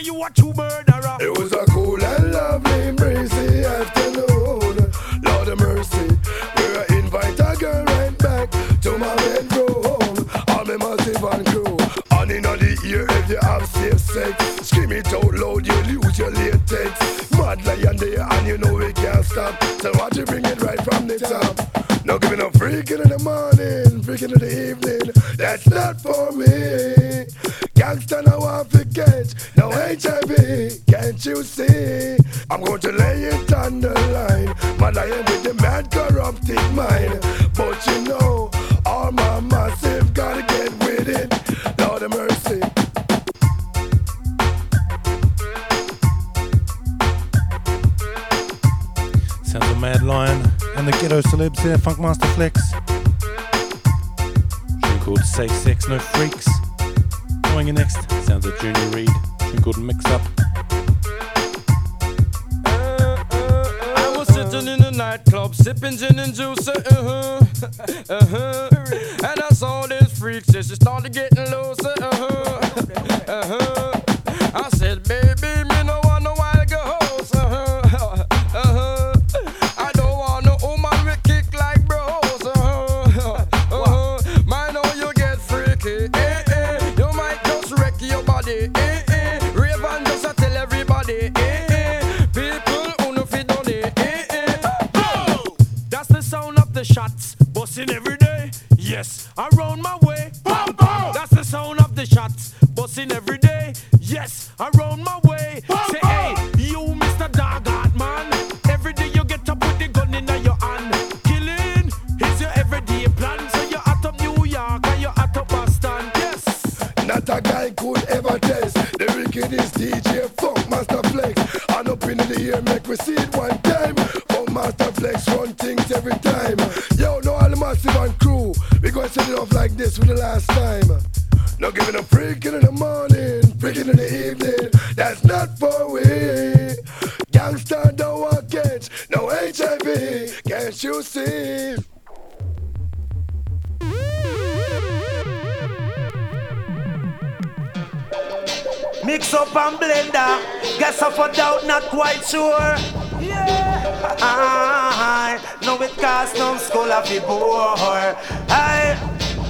and you are two murderer. It was a cool and lovely breezy afternoon. Lord of mercy, we invite a girl right back to my bedroom. I'm a massive and crew. And in the ear, if you have safe sex, scream it out loud, you lose your latex. Mad lion there, and you know we can't stop. So watch you bring it right from the top. No me no freaking in the morning, freaking in the evening. That's not for me. Gangsta I feel now, HIV, can't you see? I'm going to lay it on the line. My lion with the mad corrupted mind. But you know, all my massive gotta get with it. Lord of mercy. Sounds a mad lion and the ghetto celebs there, Funkmaster Flex. Tune called Safe Sex No Freaks. Going in next, sounds a Junior Reid good mix up. I was sitting in a nightclub, sipping gin and juice, uh huh, uh huh. And I saw this freak, so she started getting looser, uh. sure. Yeah. I know it cost no school of the bore. I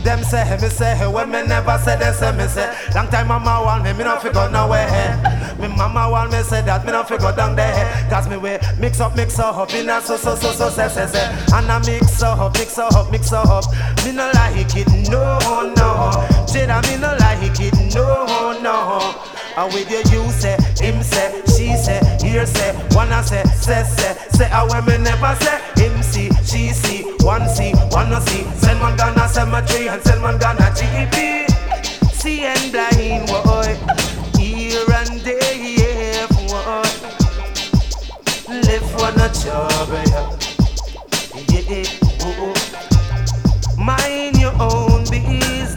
them say me say when me never say they say me say long time mama want me me no fi go nowhere. Me mama want me say that me no fi go down there Cause me way mix up, mix up In a so so so so say say say And I mix up, mix up, mix up Me no like it, no, no Jada me no like it, no, no And with you you say, him say, she say here say, wanna say, say, say, say, a when me never say, him see, she see, one see, no see. Send one Ghana cemetery and send one Ghana GEP. See and blind, boy, here and there, boy. Live for no trouble, yeah, yeah, oh, oh. Mind your own business,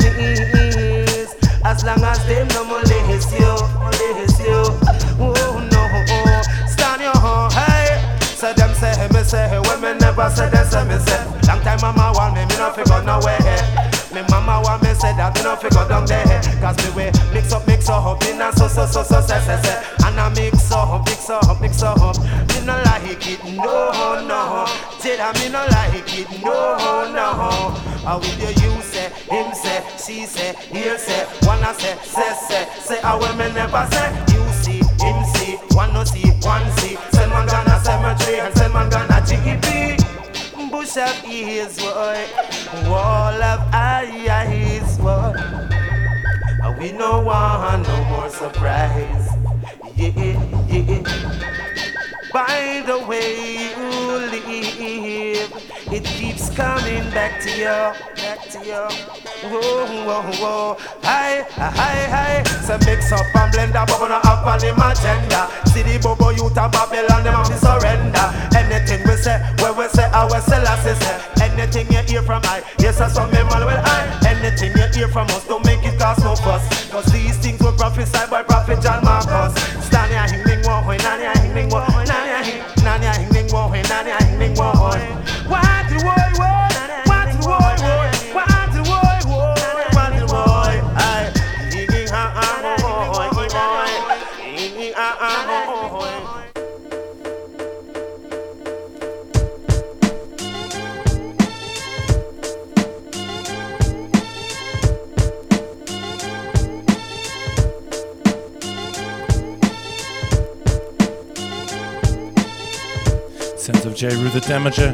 as long as them no molest say, when me never say, they say me say. Long time mama want me, me no fi go nowhere. Me mama want me say that me no fi go down there. Cause me we mix up, mix up, in a so so so so say say say. And I mix up, mix up, mix up. Me no like it, no no. Jada me no like it, no no. I with you, you say, him say, she say, here say, wanna say, say say, say. I will me never say, you see, him see, one no see, one see. Send man Ghana cemetery and send man Ghana GEP. Bush of ears, boy. Wall of eyes, boy. And we no want no more surprise. Yeah, yeah. By the way you live, it keeps coming back to you, back to you. Whoa, whoa, whoa. Hi, hi, hi. So mix up and blend up, but not on him agenda. See the bobo youth of Babylon, them have to surrender. Anything we say, where we say, our Selassie say. Anything you hear from I, yes, that's from Emmanuel I. Anything you hear from us, don't make it cause no fuss. Cause these things were prophesied by Prophet John Marcus. Stand here, hing, ding, wo, hoi, nan, ya, hing, ding, Of J. Rue the Damager.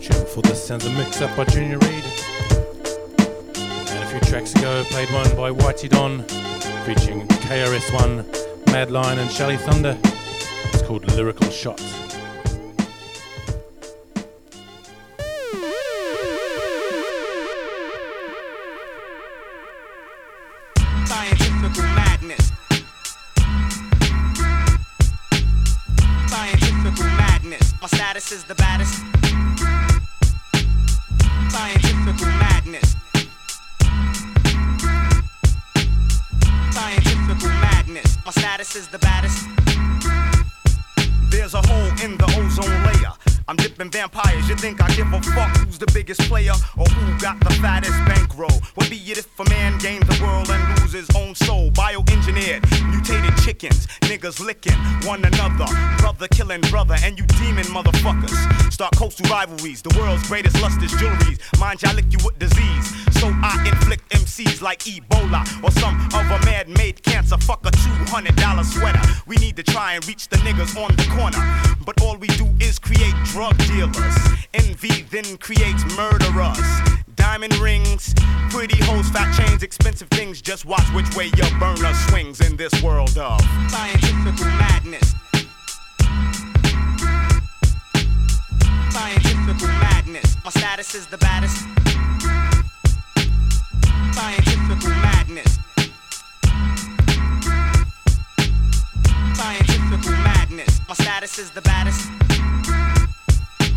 Tune for the Sense of Mix Up by Junior Reid. And a few tracks ago, played one by Whitey Don, featuring KRS1, Mad Lion, and Shelly Thunder. It's called Lyrical Shot. Give a fuck who's the biggest player or who got the fattest bankroll? What be it if a man gains the world and loses his own soul? Bioengineered, niggas licking one another, brother killing brother, and you demon motherfuckers. Start coastal rivalries, the world's greatest lust is jewelries. Mind y'all lick you with disease, so I inflict MCs like Ebola or some other man-made cancer. Fuck a $200 sweater. We need to try and reach the niggas on the corner, but all we do is create drug dealers. Envy then creates murderers. Diamond rings, pretty hoes, fat chains, expensive things. Just watch which way your burner swings in this world of scientific madness. Scientifical madness. My status is the baddest. Scientifical madness. Scientifical madness. My status is the baddest.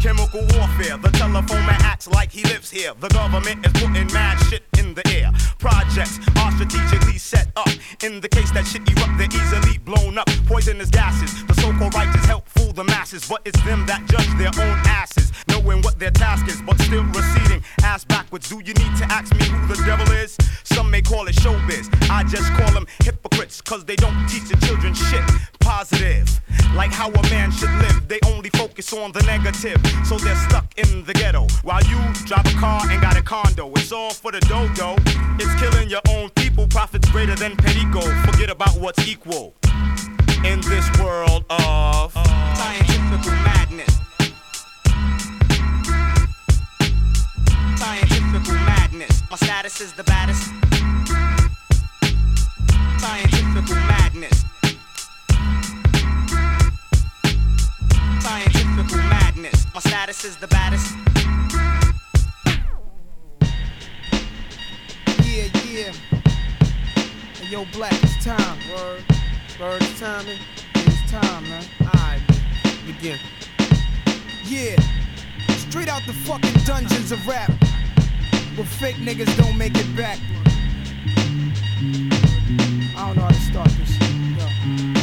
Chemical warfare, the telephone man acts like he lives here. The government is putting mad shit in the air. Projects are strategically set up. In the case that shit erupt, they're easily blown up. Poisonous gases, the so-called righteous help fool the masses, but it's them that judge their own asses, knowing what their task is, but still receding ass backwards. Do you need to ask me who the devil is? Some may call it showbiz. I just call them hypocrites, cause they don't teach the children shit positive. Like how a man should live, they only focus on the negative. So they're stuck in the ghetto. While you drive a car and got a condo, it's all for the dodo. It's killing your own people, profits greater than gold. Forget about what's equal in this world of scientific madness. Scientific madness. My status is the baddest. Scientific madness. Scientific madness. My status is the baddest. Yeah, yeah. Hey, yo, Black, it's time. Word. Word, it's time, man. It's time, man. Alright, begin. Yeah. Straight out the fucking dungeons of rap. Where fake niggas don't make it back. I don't know how to start this. Yo.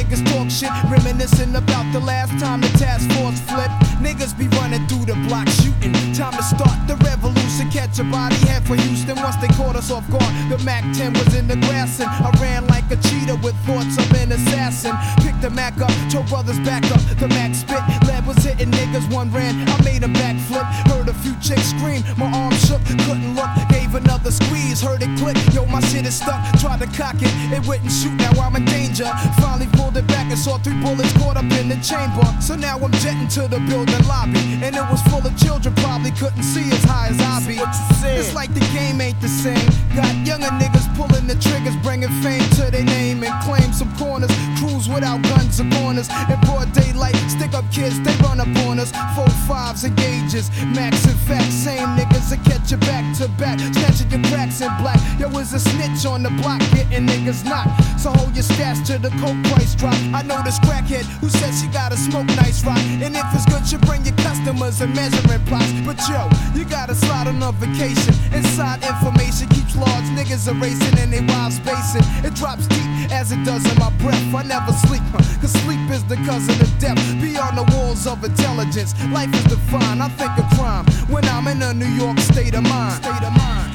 Niggas talk shit, reminiscing about the last time the task force flipped. Niggas be running through the block shooting. Time to start the revolution. Catch a body head for Houston once they caught us off guard. The Mac 10 was in the grass and I ran like a cheetah with thoughts of an assassin. Picked the Mac up, told brothers back up. The Mac spit, lead was hitting niggas. One ran, I made a backflip. Heard a few chicks scream, my arm shook, couldn't look. Gave another squeeze, heard it click. Yo, my shit is stuck. Tried to cock it, it wouldn't shoot. Now I'm in danger. Finally pulled it back and saw three bullets caught up in the chamber. So now I'm jetting to the building lobby. And it was full of children, probably couldn't see as high as I be. It's like the game ain't the same. Got younger niggas pulling the triggers, bringing fame to their name and claim some corners. Cruise without guns or corners. In broad daylight, stick up kids, they run up on us. Four fives and gauges, max and facts. Same niggas that catch you back to back. Snatching your cracks in black. Yo, is a snitch on the block, getting niggas knocked. So hold your stats to the coke price drop. I know this crackhead who says she gotta smoke nice rock. And if it's good, you bring your customers and measuring plots. But yo, you gotta slide on a vacation. Inside information keeps large niggas erasing and they wild spacing. It drops deep as it does in my breath. I never sleep, huh, cause sleep is the cousin of death. Beyond the walls of intelligence, life is defined. I think of crime when I'm in a New York state of mind. State of mind.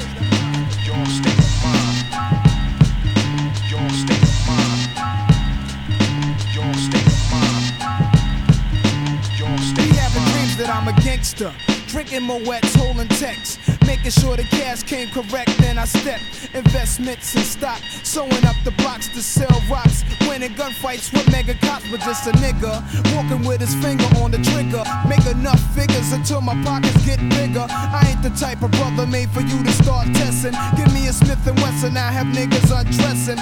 Your state of mind. Your state of mind. Your state of mind. Your state Be having dreams that I'm a gangster. Drinking Moet's, holding texts. Making sure the cash came correct, then I step. Investments and stock. Sewing up the blocks to sell rocks. Winning gunfights with mega cops, but just a nigga. Walking with his finger on the trigger. Make enough figures until my pockets get bigger. I ain't the type of brother made for you to start testing. Give me a Smith and Wesson, I have niggas undressing.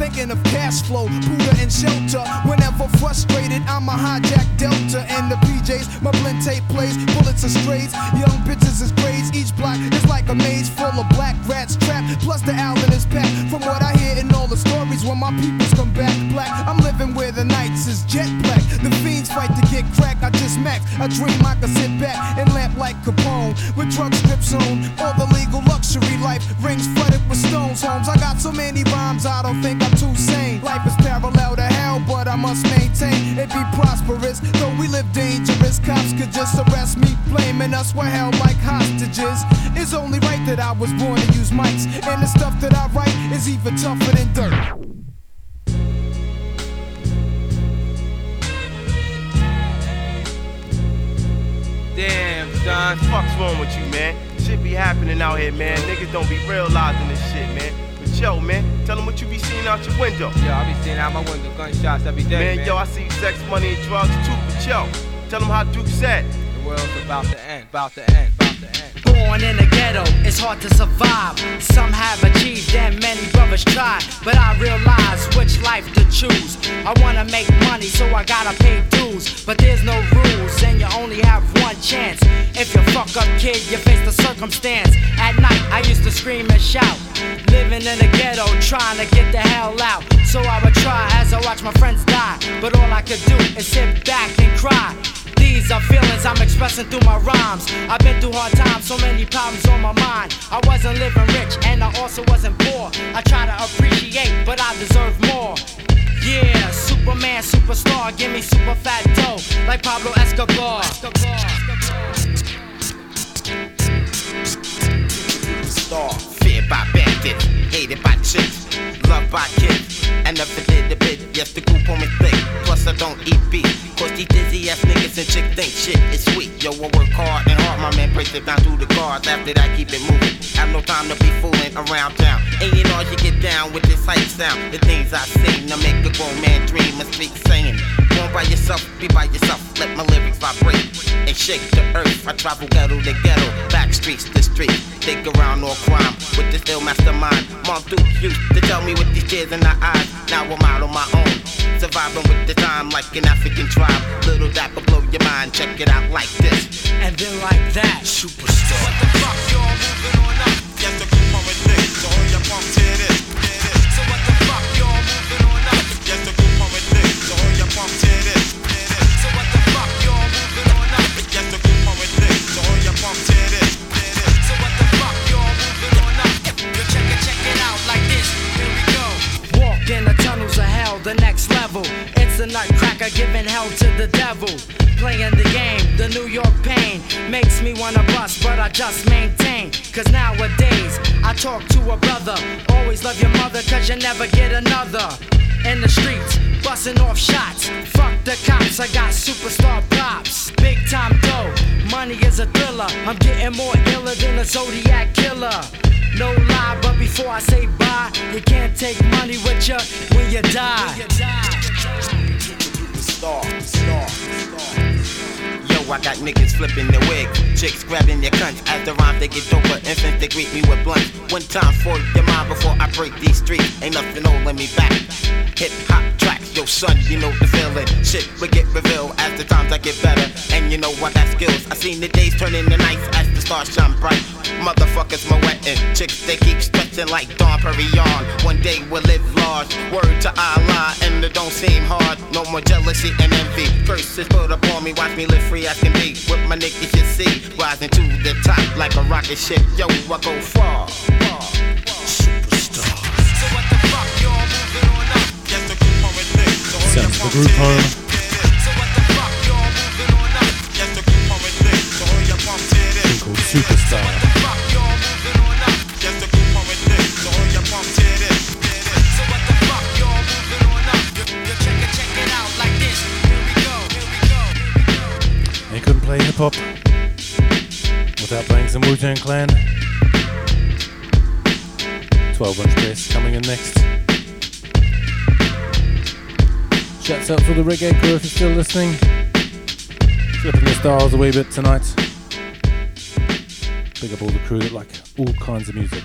Thinking of cash flow, Buddha and shelter. Whenever frustrated, I'm a hijack Delta and the PJs. My blend tape plays, bullets are strays. Young bitches is grades. Each block is like a maze full of black rats trapped. Plus the Allen is packed. From what I hear in all the stories, when my peoples come back black, I'm living where the nights is jet black. The fiends fight to get crack. I just max. I dream I could sit back and lamp like Capone with drug strips on. All the legal luxury life rings flooded with stones. Homes. I got so many rhymes, I don't think I'm too sane. Life is parallel to hell, but I must maintain it be prosperous. Though we live dangerous, cops could just arrest me, blaming us we're held like hostages. It's only right that I was born to use mics, and the stuff that I write is even tougher than dirt. Damn, Don, fuck's wrong with you, man? Shit be happening out here, man. Niggas don't be realizing this shit, man. Yo, man, tell them what you be seeing out your window. Yo, I be seeing out my window gunshots every day, man. Man, yo, I see sex, money, and drugs too. But yo, tell them how Duke said. The world's about to end, about to end, about to end. Born in the ghetto, it's hard to survive. Some have achieved and many brothers try. But I realize which life to choose. I wanna make money, so I gotta pay dues. But there's no rules, and you only have one chance. If you fuck up, kid, you face the circumstance. At night, I used to scream and shout. Living in the ghetto, trying to get the hell out. So I would try as I watch my friends die. But all I could do is sit back and cry. These are feelings I'm expressing through my rhymes. I've been through hard times, so many problems on my mind. I wasn't living rich and I also wasn't poor. I try to appreciate, but I deserve more. Yeah, Superman, superstar, give me super fat dough like Pablo Escobar. Star, feared by bandits, hated by chicks, loved by kids, and never did a bit. Yes, the Group Home me thick. Plus, I don't eat beef. Cause these dizzy ass niggas and chicks think shit is sweet. Yo, I work hard and hard, my man breaks it down through the cards. After that, keep it moving. Have no time to be fooling around town. Ain't you know, you get down with this hype sound. The things I sing to make a grown man dream and speak saying. Born by yourself, be by yourself. Let my lyrics vibrate and shake the earth. I travel ghetto to ghetto, back streets to street. Dig around all crime with this ill mastermind. Mom Duke used to tell me with these tears in her eyes. Now I'm out on my own. Surviving with the time like an African tribe. Little dapper blow your mind. Check it out like this. And then like that. Superstar. What the fuck, y'all moving on up? Yes, the next level. It's the nutcracker giving hell to the devil. Playing the game, the New York pain makes me wanna bust, but I just maintain. Cause nowadays, I talk to a brother. Always love your mother, cause you never get another. In the streets, busting off shots. Fuck the cops, I got superstar props. Big time dough, money is a thriller. I'm getting more iller than a Zodiac killer. No lie, but before I say bye, you can't take money with you when you die. Star, star, star. I got niggas flipping their wig, chicks grabbing their cunts. As the rhyme they get doper, infants they greet me with blunts. One time for your mind before I break these streets. Ain't nothing holding me back. Hip hop yo son, you know the feeling. Shit will get revealed as the times I get better, and you know I got skills. I seen the days turn into nights as the stars shine bright. Motherfuckers my wetting, chicks they keep stretching like Dom Perignon. One day we'll live large. Word to Allah, and it don't seem hard. No more jealousy and envy. Curses put upon me, watch me live free as can be. With my niggas you see, rising to the top like a rocket ship. Yo, I go far. far. Called Superstar. Yes, the group home with this. So hold your pumps, hear this. So what the fuck, y'all moving on up? Yo, yo, check it, check it out like this. Here we go, here we go. You couldn't play hip hop without playing some Wu Tang Clan. 12 inch press coming in next. Shouts out for the reggae crew if you're still listening. Flipping the styles a wee bit tonight. Big up all the crew that like all kinds of music.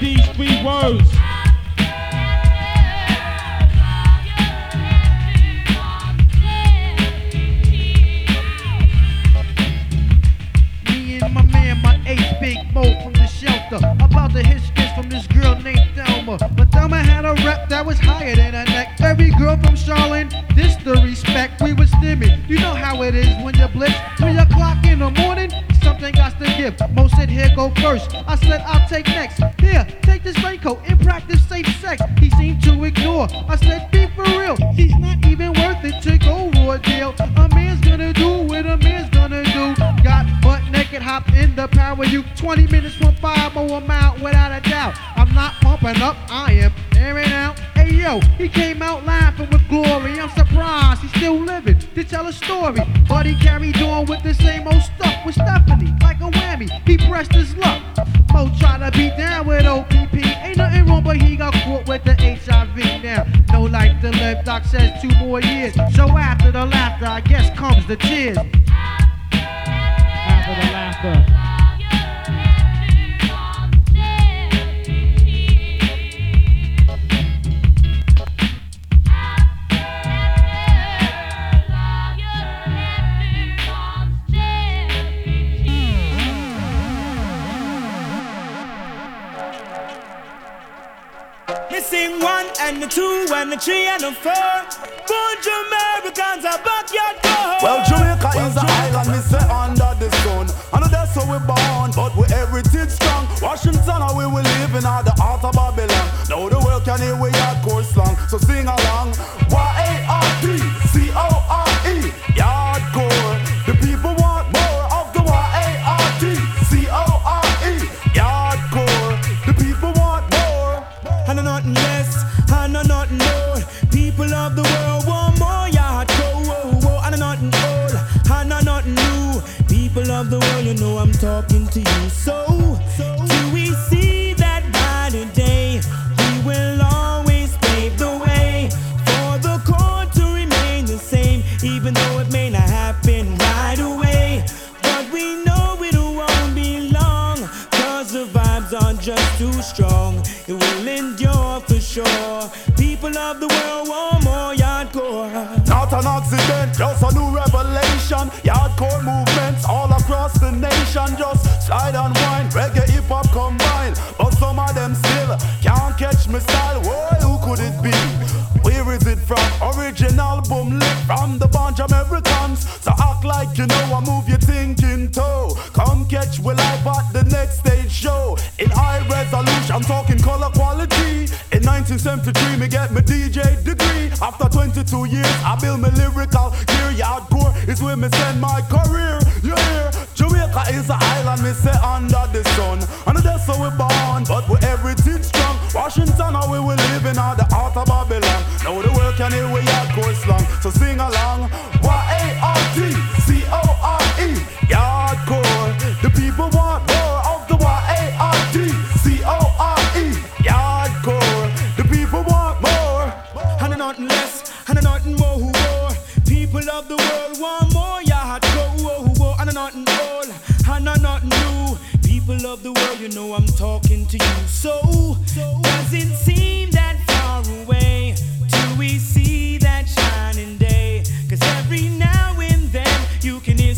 these three words. Me and my man, my ace, Big Mo from the shelter. About to hit skits from this girl named Thelma. But Thelma had a rep that was higher than her neck. Every girl from Charlotte, this the respect we were stimming. You know how it is when you're blitz. Three o'clock in the morning, something got to give. Mo said, here go first.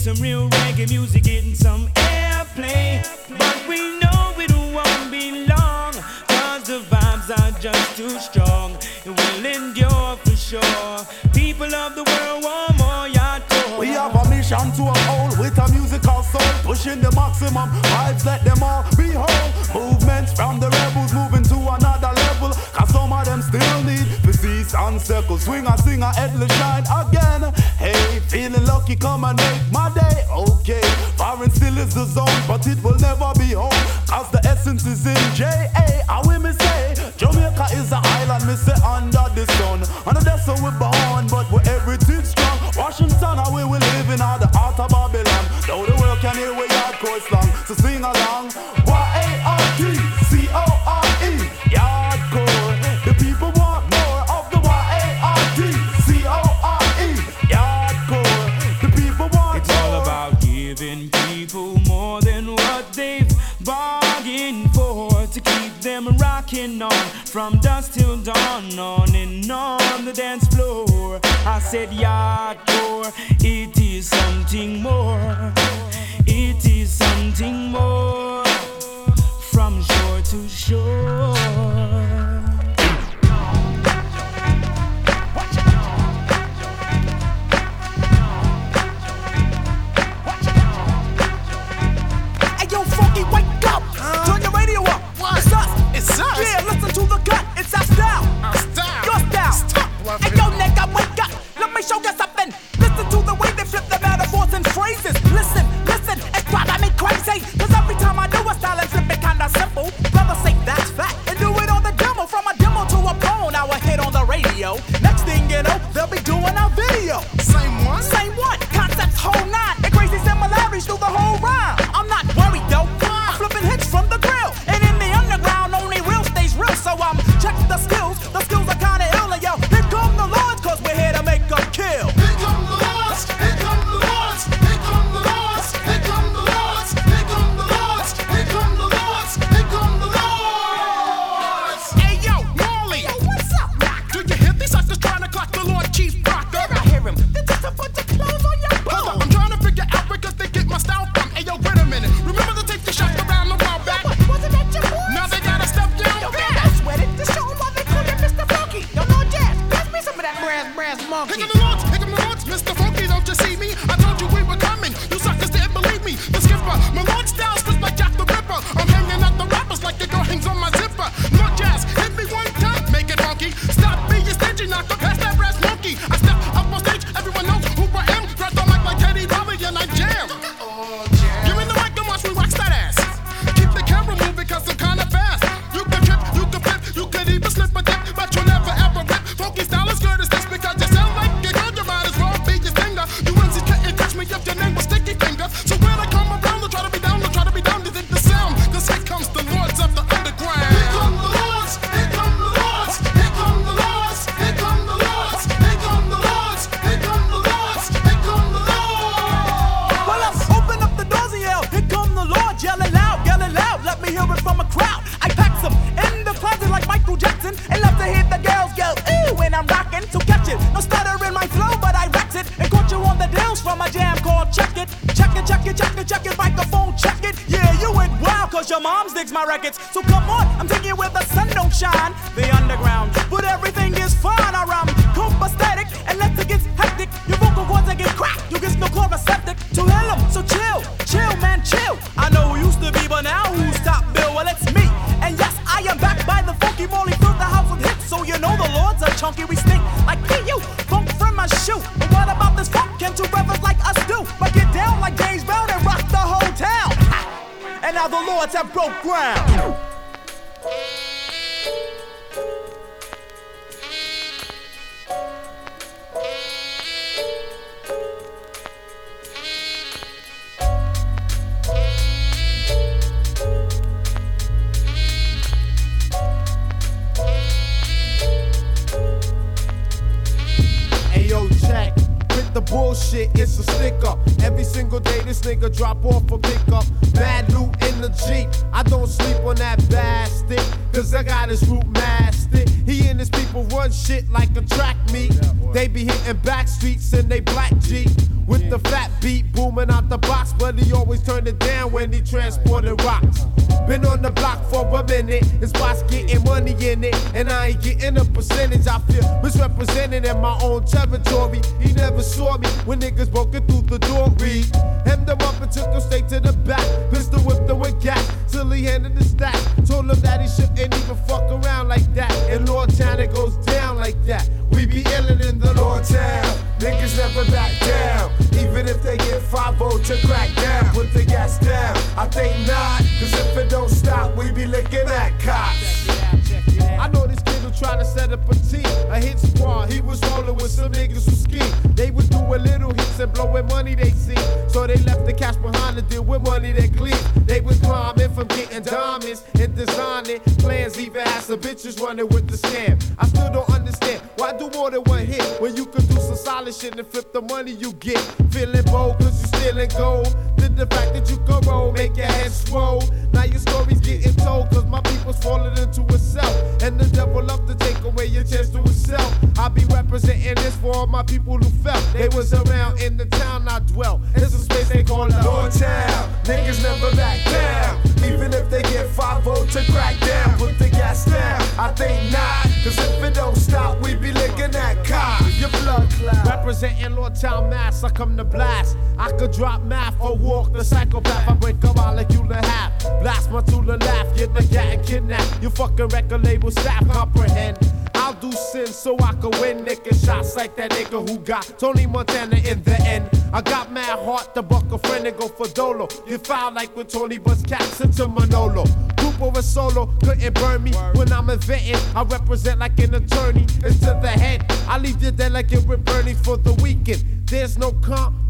some real reggae music, getting some airplay. But we know it won't be long, cause the vibes are just too strong. It will endure for sure. People of the world want more, y'all. We have a mission to uphold with a musical soul, pushing the maximum. Vibes, let them all behold. Movements from the rebels moving to another level, cause some of them still need disease and circles. Swing and sing our headless shine again. Feeling lucky, come and make my day. Okay, foreign still is the zone, but it will never be home. Cause the essence is in J.A. I we me say, Jamaica is an island, me say under the sun. Under the sun, we said Yator, it is something more. It is something more from shore to shore. paixão essa I broke ground. Tony bust caps into Manolo. Group over solo couldn't burn me when I'm inventing. I represent like an attorney. It's to the head. I leave you dead like it with Bernie for the weekend. There's no comp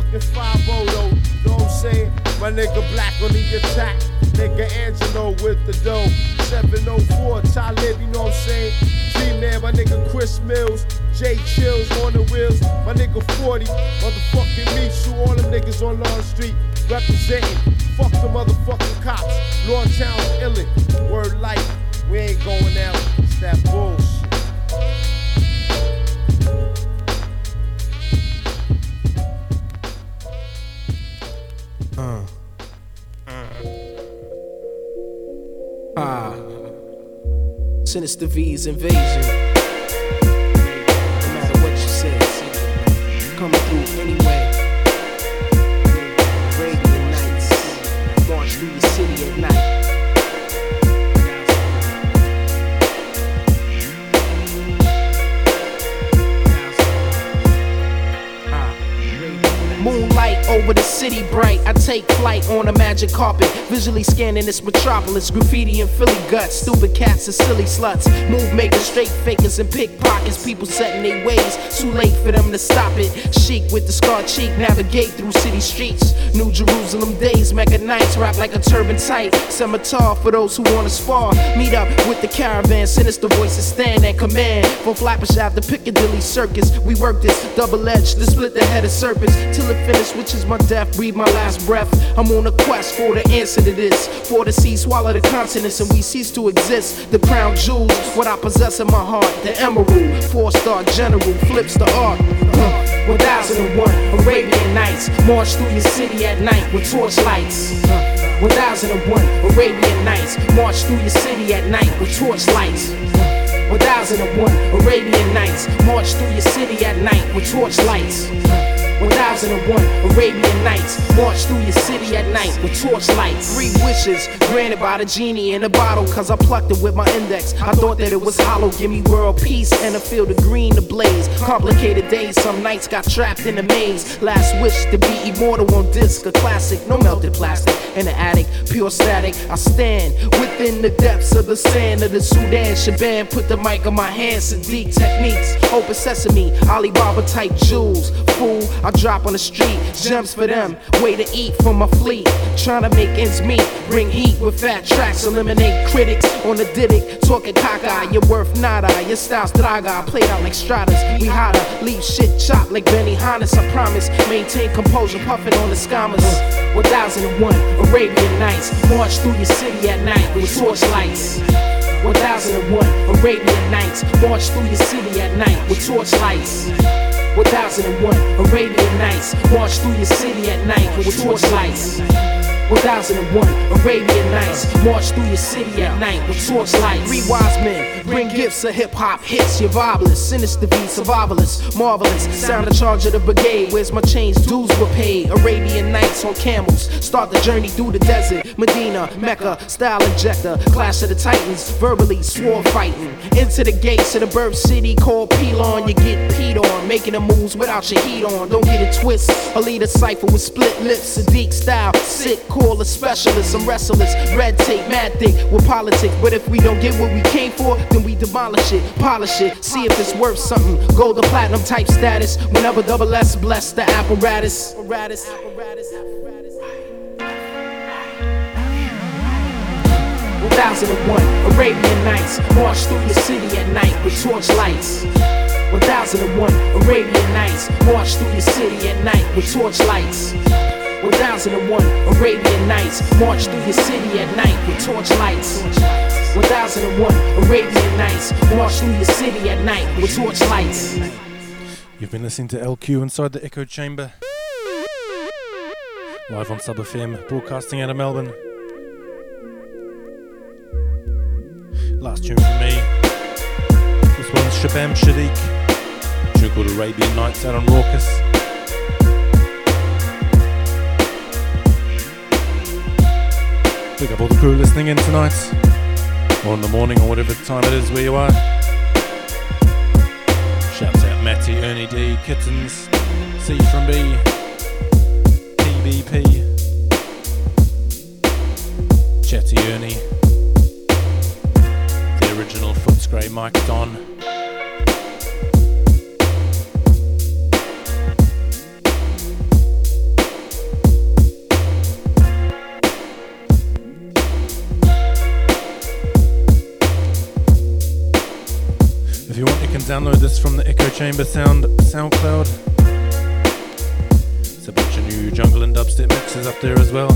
motherfucking 5 though, you know what I'm saying? My nigga Black on the attack. Nigga Angelo with the dough. 704, Talib, you know what I'm saying? G-Man, my nigga Chris Mills. J Chills on the wheels. My nigga 40, motherfucking me. Shoot all them niggas on Long Street. Representing. Sinister V's invasion. Flight on a magic carpet, visually scanning this metropolis. Graffiti and Philly guts, stupid cats and silly sluts. Move makers, straight fakers and pickpockets. People setting their ways, too late for them to stop it. Chic with the scar cheek, navigate through city streets. New Jerusalem days, mega nights, rap like a turban tight. Scimitar for those who wanna spar. Meet up with the caravan, sinister voices stand and command. From Ave to Piccadilly Circus, we work this double edged to split the head of serpents till it finish, which is my death. Breathe my last breath. I'm on a quest for the answer to this. For the sea swallow the continents and we cease to exist. The crown jewels, what I possess in my heart. The emerald, four star general, flips the art. Uh, 1001 Arabian Nights, march through your city at night with torchlights. Uh, 1001 Arabian Nights, march through your city at night with torchlights. Uh, 1001 Arabian Nights, march through your city at night with torchlights. 1001 Arabian Nights, march through your city at night with torchlights. Three wishes granted by the genie in a bottle, cause I plucked it with my index. I thought that it was hollow, give me world peace and a field of green to blaze. Complicated days, some nights got trapped in a maze. Last wish to be immortal on disc, a classic, no melted plastic. In the attic, pure static, I stand within the depths of the sand of the Sudan. Shaban put the mic on my hand, Sadiq techniques, open sesame, Alibaba type jewels. Fool, I I drop on the street, gems for them, way to eat for my fleet. Trying to make ends meet, bring heat with fat tracks, eliminate critics on the didic. Talking caca, you're worth nada, your style's draga, played out like stratas. We hotter, leave shit chopped like Benihana's, I promise. Maintain composure, puffing on the scammers. 1001 Arabian Nights, march through your city at night with torchlights. 1001 Arabian Nights, march through your city at night with torchlights. 1001 Arabian Nights, march through your city at night with torchlights. 1001 Arabian Nights, march through your city at night with torchlights. Three wise men bring gifts of hip hop hits, your vibeless, sinister beat, survivalist, marvelous. Sound the charge of the brigade, where's my chains? Dues were paid. Arabian Nights on camels, start the journey through the desert. Medina, Mecca, style injector, clash of the titans, verbally swore fighting. Into the gates of the birth city called Pelon, you get peed on, making the moves without your heat on. Don't get it twist, a leader cipher with split lips, Sadiq style, sick, cool, a specialist. I'm restless, red tape, mad thick with politics. But if we don't get what we came for, then we demolish it, polish it, see if it's worth something. Gold or platinum type status, whenever double S bless the apparatus. apparatus. 1001 Arabian Nights, march through your city at night with torch lights. 1001 Arabian Nights, march through your city at night with torch lights. 1001 Arabian Nights, march through your city at night with torch lights. 1001 Arabian Nights, march through your city at night with torch lights. You've been listening to LQ inside the Echo Chamber. Live on Sub FM, broadcasting out of Melbourne. Last tune for me. This one's Shabam Shadiq. Tune called Arabian Nights out on Raucous. Big up all the crew listening in tonight, or in the morning, or whatever time it is where you are. Shouts out Matty, Ernie D, Kittens, C from B, PBP, Chatty Ernie, the original Footscray Mike Don. Download this from the Echo Chamber Sound SoundCloud. There's a bunch of new jungle and dubstep mixes up there as well.